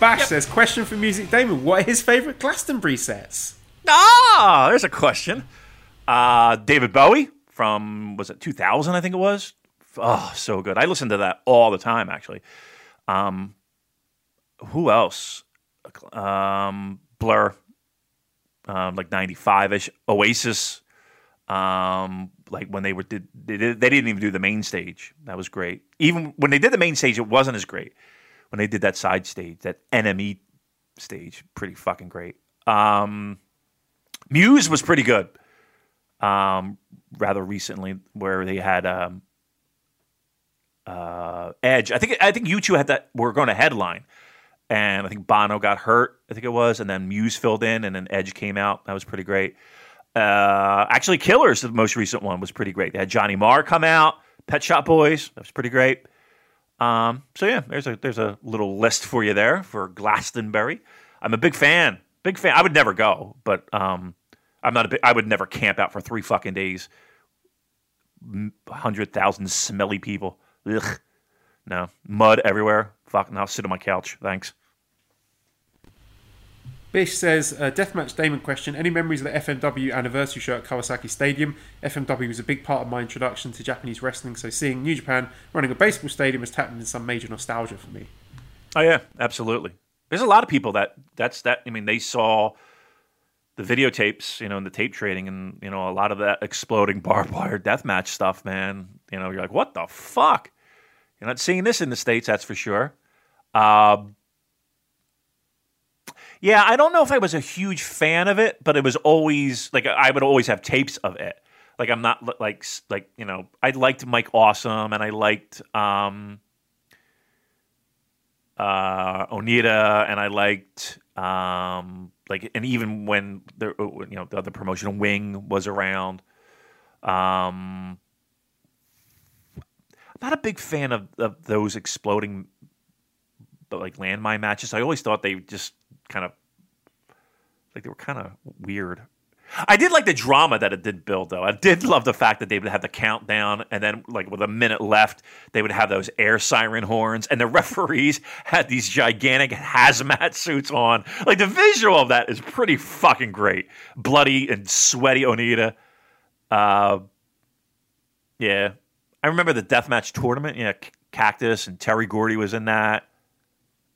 Bash says, question for Music Damon: What are his favourite Glastonbury sets? Ah, there's a question. Uh, David Bowie, from was it 2000? I think it was. Oh, so good. I listen to that all the time, actually. Um, who else? Um, Blur, um, like 95 ish. Oasis, um, like when they were did they, did they didn't even do the main stage. That was great. Even when they did the main stage, it wasn't as great. When they did that side stage, that NME stage, pretty fucking great. Um, Muse was pretty good. Um, rather recently, where they had um, uh, Edge. I think I think U2 had that. Were going to headline, and I think Bono got hurt. I think it was, and then Muse filled in, and then Edge came out. That was pretty great. Uh, actually, Killers, the most recent one, was pretty great. They had Johnny Marr come out, Pet Shop Boys. That was pretty great. Um, so yeah, there's a there's a little list for you there for Glastonbury. I'm a big fan, big fan. I would never go, but um, I'm not a big. I would never camp out for three fucking days. Hundred thousand smelly people. Ugh. No mud everywhere. Fuck. Now sit on my couch. Thanks. Bish says, uh, Deathmatch Damon question. Any memories of the FMW anniversary show at Kawasaki Stadium? FMW was a big part of my introduction to Japanese wrestling, so seeing New Japan running a baseball stadium has tapped into some major nostalgia for me. Oh yeah, absolutely. There's a lot of people that that's that. I mean, they saw the videotapes, you know, and the tape trading, and you know, a lot of that exploding barbed wire death match stuff. Man, you know, you're like, what the fuck? You're not seeing this in the states, that's for sure. Um, yeah, I don't know if I was a huge fan of it, but it was always like I would always have tapes of it. Like I'm not like like you know I liked Mike Awesome and I liked um, uh, Onita and I liked um, like and even when the you know the other Wing was around. Um, I'm not a big fan of, of those exploding like landmine matches. I always thought they just kind of like they were kind of weird. I did like the drama that it did build, though. I did love the fact that they would have the countdown, and then, like with a minute left, they would have those air siren horns, and the referees had these gigantic hazmat suits on. Like the visual of that is pretty fucking great. Bloody and sweaty Onita. Uh, yeah, I remember the deathmatch tournament. Yeah, Cactus and Terry Gordy was in that.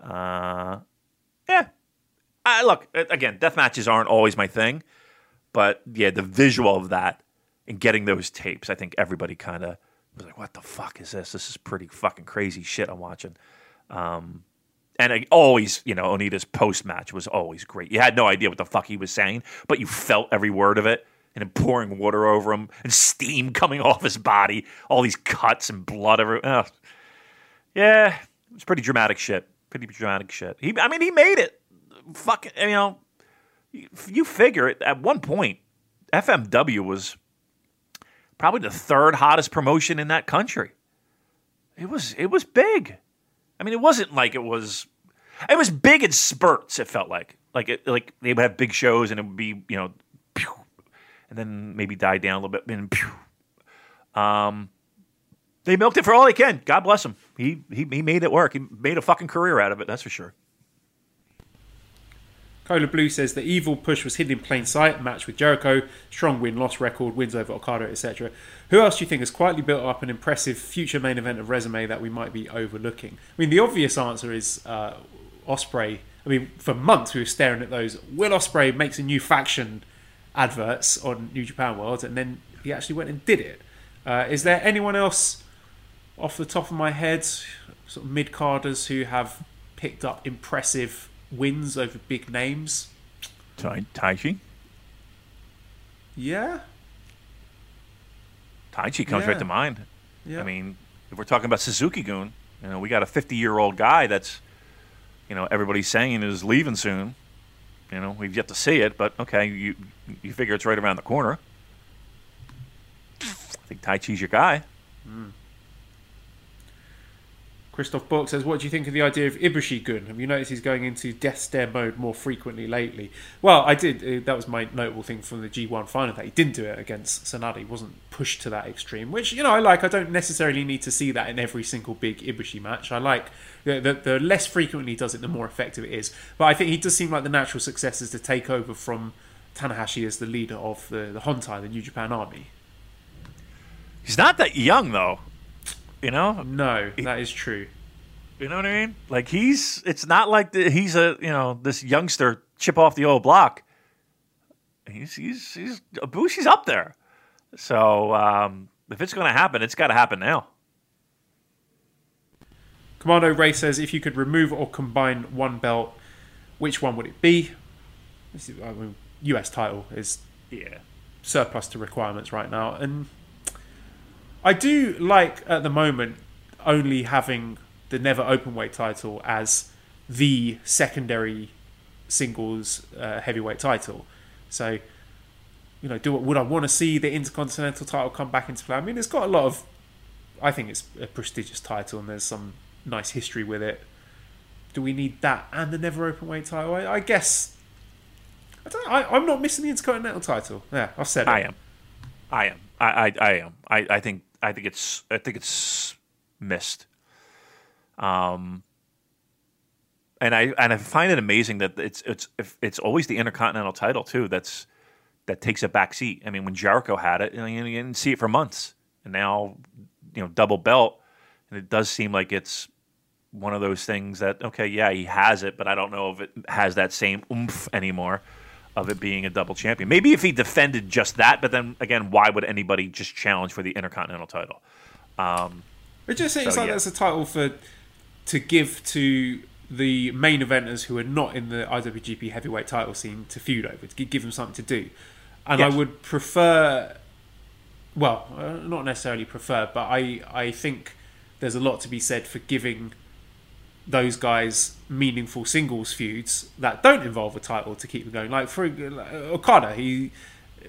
Uh, yeah, I, look again. Death matches aren't always my thing, but yeah, the visual of that and getting those tapes, I think everybody kind of was like, "What the fuck is this? This is pretty fucking crazy shit I'm watching." Um, and I always, you know, Onita's post match was always great. You had no idea what the fuck he was saying, but you felt every word of it. And then pouring water over him and steam coming off his body, all these cuts and blood everywhere. Oh. Yeah, it was pretty dramatic shit. Pretty dramatic shit. He, I mean, he made it fucking, you know, you figure at one point, FMW was probably the third hottest promotion in that country. It was it was big. I mean, it wasn't like it was. It was big in spurts. It felt like like it, like they would have big shows and it would be you know, pew, and then maybe die down a little bit and pew. Um, they milked it for all they can. God bless him. He he he made it work. He made a fucking career out of it. That's for sure. Cola Blue says the evil push was hidden in plain sight. Match with Jericho, strong win loss record, wins over Okada, etc. Who else do you think has quietly built up an impressive future main event of resume that we might be overlooking? I mean, the obvious answer is uh, Ospreay. I mean, for months we were staring at those. Will Ospreay makes a new faction adverts on New Japan World, and then he actually went and did it. Uh, is there anyone else off the top of my head, sort of mid carders who have picked up impressive wins over big names. Tai Taichi? Yeah. Taichi comes Yeah. right to mind. Yeah. I mean, if we're talking about Suzuki Gun, you know, we got a 50 year old guy that's, you know, everybody's saying is leaving soon. You know, we've yet to see it, but okay, you you figure it's right around the corner. I think Taichi's your guy. Hmm. Christoph Bork says, What do you think of the idea of Ibushi Gun? Have you noticed he's going into death stare mode more frequently lately? Well, I did. Uh, that was my notable thing from the G1 final that he didn't do it against Sanada. He wasn't pushed to that extreme, which, you know, I like. I don't necessarily need to see that in every single big Ibushi match. I like the, the, the less frequently he does it, the more effective it is. But I think he does seem like the natural successor to take over from Tanahashi as the leader of the, the Hontai, the New Japan Army. He's not that young though. You know, No, that is true. you know what I mean. Like he's. It's not like the, he's a you know this youngster chip off the old block. He's he's he's Ibushi's up there. So um, if it's going to happen, it's got to happen now. Commando Ray says, if you could remove or combine one belt, which one would it be? This is, I mean, US title is Yeah. surplus to requirements right now, and I do like at the moment only having the Never open weight title as the secondary singles uh, heavyweight title. So, you know, do would I want to see the Intercontinental title come back into play? I mean, it's got a lot of. I think it's a prestigious title, and there's some nice history with it. Do we need that and the Never open weight title? I, I guess. I I'm not missing the Intercontinental title. Yeah, I've said it. I am. I am. I, I, I am. I, I think I think it's I think it's missed. Um and I and I find it amazing that it's it's it's always the intercontinental title too that's that takes a back seat. I mean, when Jericho had it, you, you didn't see it for months, and now you know double belt, and it does seem like it's one of those things that okay, yeah, he has it, but I don't know if it has that same oomph anymore of it being a double champion. Maybe if he defended just that, but then again, why would anybody just challenge for the intercontinental title? Um, It just seems So, like yeah. that's a title for to give to the main eventers who are not in the IWGP Heavyweight Title scene to feud over to give them something to do, and Yes. I would prefer. Well, uh, not necessarily prefer, but I I think there's a lot to be said for giving those guys meaningful singles feuds that don't involve a title to keep them going. Like for like, Okada, he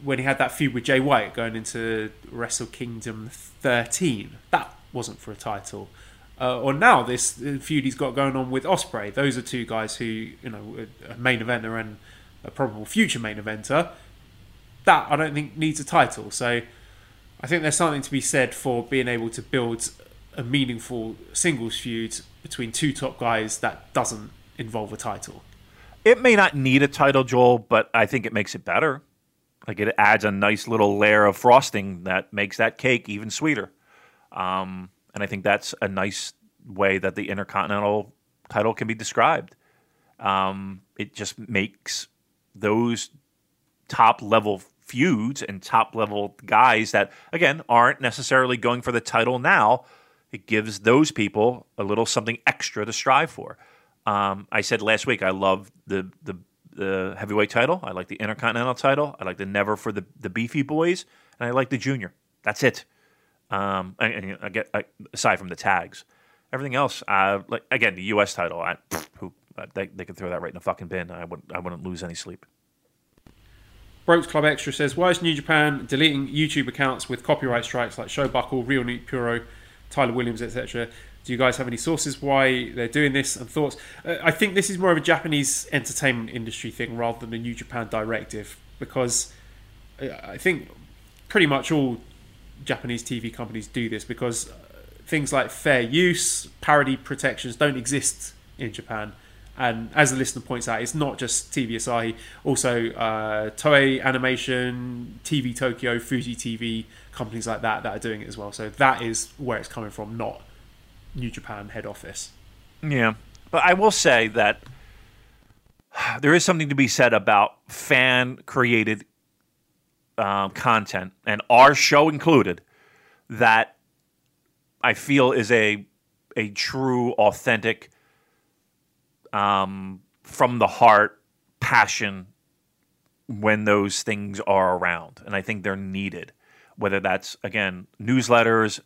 when he had that feud with Jay White going into Wrestle Kingdom 13, that wasn't for a title. Uh, or now this feud he's got going on with Ospreay. Those are two guys who you know a main eventer and a probable future main eventer. That I don't think needs a title. So I think there's something to be said for being able to build a meaningful singles feud between two top guys that doesn't involve a title. it may not need a title, Joel, but I think it makes it better. Like it adds a nice little layer of frosting that makes that cake even sweeter. Um, and I think that's a nice way that the Intercontinental title can be described. Um, it just makes those top level feuds and top level guys that, again, aren't necessarily going for the title now. It gives those people a little something extra to strive for. Um, I said last week I love the, the the heavyweight title. I like the intercontinental title. I like the never for the the beefy boys, and I like the junior. That's it. Um, and, and I get I, aside from the tags, everything else. Uh, like again, the U.S. title. I, who uh, they they could throw that right in the fucking bin. I wouldn't I wouldn't lose any sleep. Brokes Club Extra says, Why is New Japan deleting YouTube accounts with copyright strikes like Showbuckle, Real Neat Puro, Tyler Williams, etc.? Do you guys have any sources why they're doing this and thoughts? Uh, I think this is more of a Japanese entertainment industry thing rather than a New Japan directive because I I think pretty much all Japanese TV companies do this because uh, things like fair use, parody protections don't exist in Japan. And as the listener points out, it's not just TV Asahi, also uh, Toei Animation, TV Tokyo, Fuji TV, companies like that that are doing it as well. So that is where it's coming from, not New Japan head office. Yeah, but I will say that there is something to be said about fan created um, content, and our show included, that I feel is a a true, authentic, um, from the heart passion when those things are around, and I think they're needed. Whether that's again newsletters,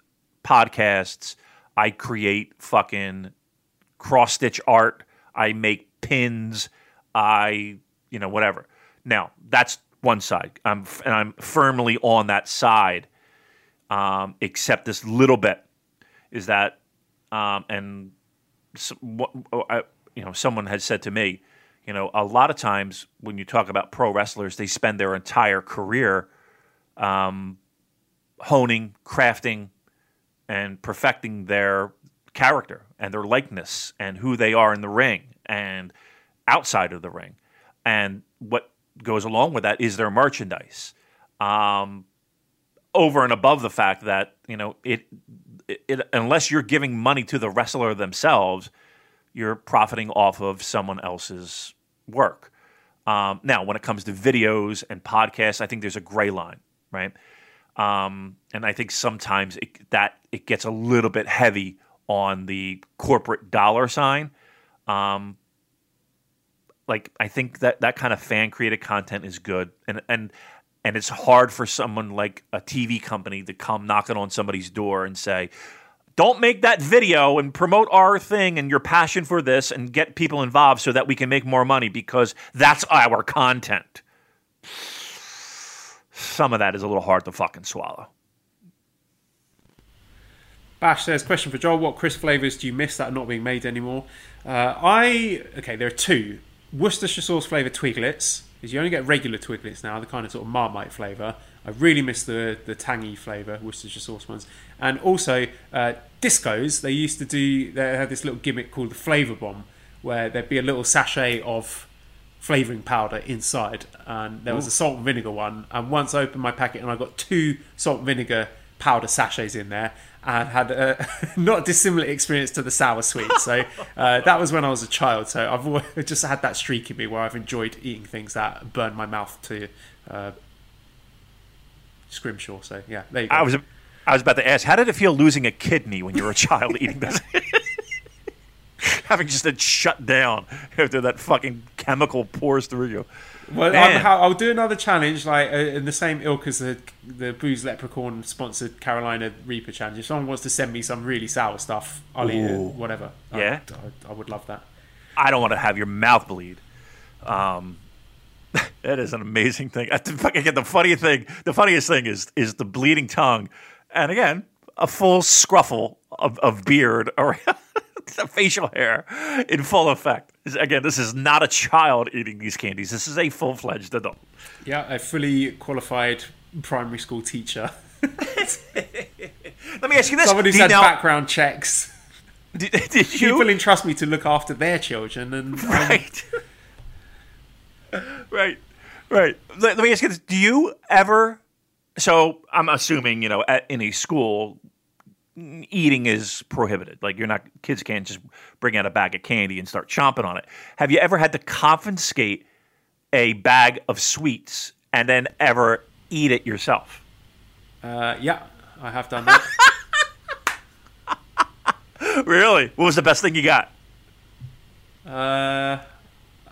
podcasts, I create fucking cross stitch art. I make pins. I, you know, whatever. Now that's one side. I'm and I'm firmly on that side. Um, except this little bit is that, um, and what, oh, I, you know, someone had said to me, you know, a lot of times when you talk about pro wrestlers, they spend their entire career um, honing, crafting, and perfecting their character and their likeness and who they are in the ring and outside of the ring. And what goes along with that is their merchandise. Um, over and above the fact that you know it, it, it unless you're giving money to the wrestler themselves, you're profiting off of someone else's work. Um, now, when it comes to videos and podcasts, I think there's a gray line, right? Um, and I think sometimes it, that it gets a little bit heavy on the corporate dollar sign. Um, like I think that that kind of fan created content is good, and and and it's hard for someone like a TV company to come knocking on somebody's door and say, "Don't make that video and promote our thing and your passion for this and get people involved so that we can make more money because that's our content." Some of that is a little hard to fucking swallow. Bash says, question for Joel: What crisp flavors do you miss that are not being made anymore? Uh, I okay, there are two. Worcestershire sauce flavour Twiglets. Is you only get regular Twiglets now, the kind of sort of Marmite flavour. I really miss the the tangy flavour Worcestershire sauce ones, and also uh, discos. They used to do. They had this little gimmick called the Flavour Bomb, where there'd be a little sachet of flavouring powder inside, and there was a salt and vinegar one. And once I opened my packet, and I got two salt and vinegar powder sachets in there, and had a not dissimilar experience to the sour sweet. So uh, that was when I was a child. So I've always just had that streak in me where I've enjoyed eating things that burn my mouth to uh, scrimshaw. So yeah, there you go. I was I was about to ask, how did it feel losing a kidney when you were a child eating this? Having just it shut down after that fucking chemical pours through you. Well, I'm, I'll do another challenge, like uh, in the same ilk as the the Booze Leprechaun sponsored Carolina Reaper challenge. If someone wants to send me some really sour stuff, I'll eat it. Whatever. I- Yeah? I, I would love that. I don't want to have your mouth bleed. Um, that is an amazing thing. I Again, the funny thing, the funniest thing is is the bleeding tongue, and again, a full scruffle of, of beard or facial hair in full effect. Again, this is not a child eating these candies. This is a full fledged adult. Yeah, a fully qualified primary school teacher. Let me ask you this: Someone who's had now- background checks. did, did you People entrust me to look after their children, and um, right, right, right. Let, let me ask you this: Do you ever? So I'm assuming you know at, in a school, eating is prohibited. Like you're not kids can't just bring out a bag of candy and start chomping on it. Have you ever had to confiscate a bag of sweets and then ever eat it yourself? uh, yeah, I have done that. really? What was the best thing you got? Uh,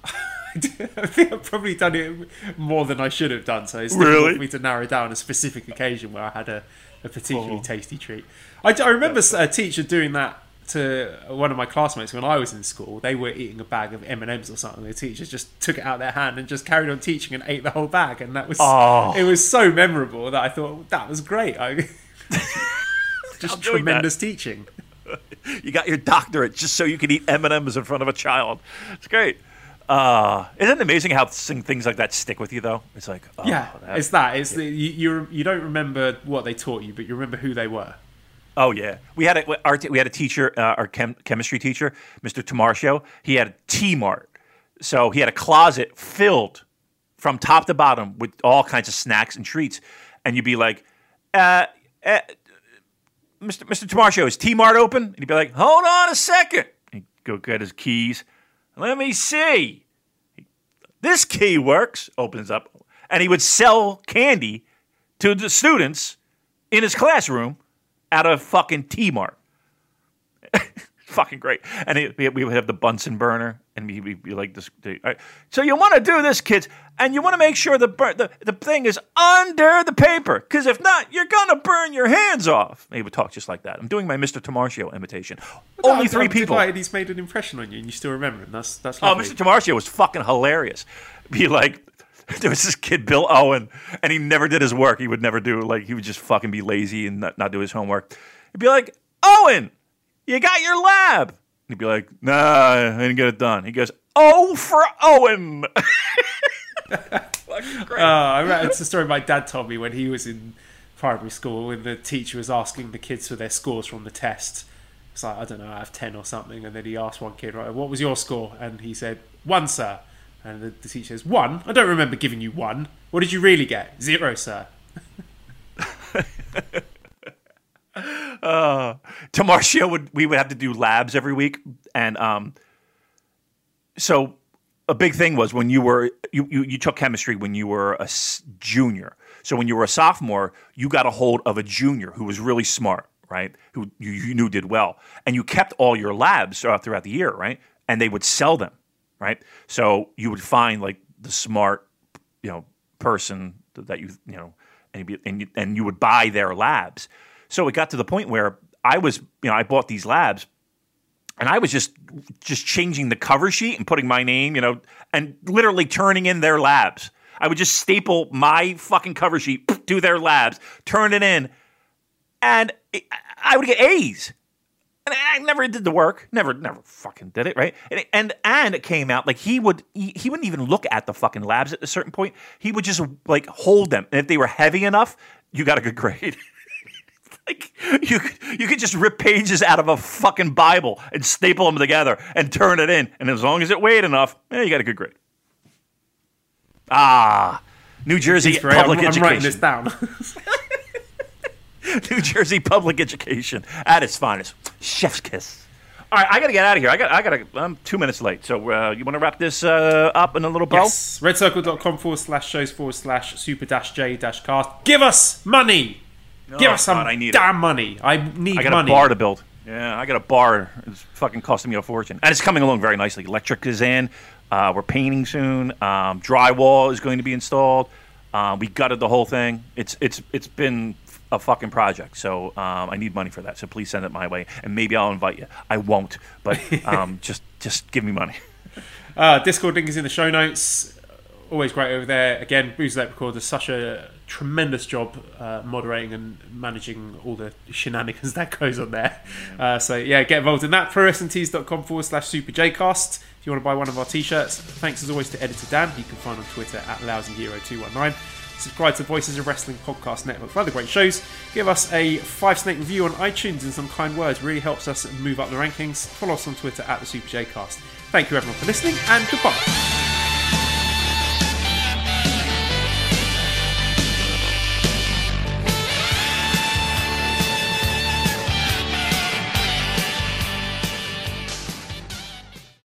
I think I've probably done it more than I should have done. So it's Really? difficult for me to narrow down a specific occasion where I had a, a particularly tasty treat. I, I remember a teacher doing that to one of my classmates when I was in school. They were eating a bag of M and M's or something. The teacher just took it out of their hand and just carried on teaching and ate the whole bag. And that was Oh. it was so memorable that I thought that was great. I, just I'm that. tremendous teaching. You got your doctorate just so you can eat M and M's in front of a child. It's great. Uh, isn't it amazing how things like that stick with you though? It's like, oh, Yeah, that- it's that. It's the, you, you. You don't remember what they taught you, but you remember who they were. oh yeah. We had a our, we had a teacher, uh, our chem, chemistry teacher, Mr. Tamarcio. He had a T Mart, so he had a closet filled from top to bottom with all kinds of snacks and treats, and you'd be like, uh, uh, Mr. Mr. Tamarcio, is T Mart open? And he'd be like, hold on a second. He'd go get his keys. Let me see. This key works. Opens up, and he would sell candy to the students in his classroom out of fucking T Mart. fucking great. And it, we- we would have the Bunsen burner, and we'd be- be like this. right, So you want to do this, kids, and you want to make sure the, bur- the the thing is under the paper, because if not, you're gonna burn your hands off. He would talk just like that. I'm doing my Mr. Tamarcio imitation. Only I'm- 3 I'm people. delighted he's made an impression on you, and you still remember him. That's that's Oh. Mr. Tamarcio was fucking hilarious. Be like, there was this kid, Bill Owen, and he never did his work. He would never do like he would just fucking be lazy and not, not do his homework. He'd be like, Owen, you got your lab. And he'd be like, Nah, I didn't get it done. He goes, Oh for Owen. Uh, I remember, it's a story my dad told me when he was in primary school, when the teacher was asking the kids for their scores from the test. It's like I don't know, I have ten or something, and then he asked one kid, "Right, what was your score?" And he said, "One, sir." And the, the teacher says, "One? I don't remember giving you one. What did you really get? Zero, sir." uh, Tamarcio would we would have to do labs every week, and um, so a big thing was when you were you, you, you took chemistry when you were a junior. So when you were a sophomore, you got a hold of a junior who was really smart, right? Who you, you knew did well, and you kept all your labs throughout the year, right? And they would sell them, right? So you would find like the smart, you know, person that you you know, and and you, and you would buy their labs. So it got to the point where I was, you know, I bought these labs and I was just just changing the cover sheet and putting my name, you know, and literally turning in their labs. I would just staple my fucking cover sheet to their labs, turn it in, and I would get A's. And I never did the work, never, never fucking did it, right? And and, and it came out like he would, he, he wouldn't even look at the fucking labs at a certain point. He would just like hold them, and if they were heavy enough, you got a good grade. like you could, you could just rip pages out of a fucking Bible and staple them together and turn it in, and as long as it weighed enough, yeah, you got a good grade. Ah, New Jersey Inspiration. public I'm, I'm education. writing this down. New Jersey public education at its finest. Chef's kiss. All right, I got to get out of here. I got, I got to. I'm two minutes late. So uh, you want to wrap this uh, up in a little bow? yes. Redcircle.com forward slash shows forward slash super dash J dash cast. Give us money. Give Oh, us some God, I need it. damn money. I need money. I got money. a bar to build. Yeah, I got a bar. It's fucking costing me a fortune, and it's coming along very nicely. Electric is in. Uh, we're painting soon. Um, drywall is going to be installed. Uh, we gutted the whole thing. It's it's it's been a fucking project. So um, I need money for that. So please send it my way, and maybe I'll invite you. I won't, but um, just just give me money. Uh, Discord link is in the show notes. Always great over there. Again, Booze Leprechaun does such a tremendous job uh, moderating and managing all the shenanigans that goes on there. Uh, so yeah, get involved in that. ProWrestlingTees.com forward slash Super Jcast. If you want to buy one of our t-shirts, thanks as always to Editor Dan. You can find on Twitter at LousyHero219. Subscribe to Voices of Wrestling Podcast Network for other great shows. Give us a five snake review on iTunes and some kind words. Really helps us move up the rankings. Follow us on Twitter at the Super Jcast. Thank you everyone for listening and goodbye.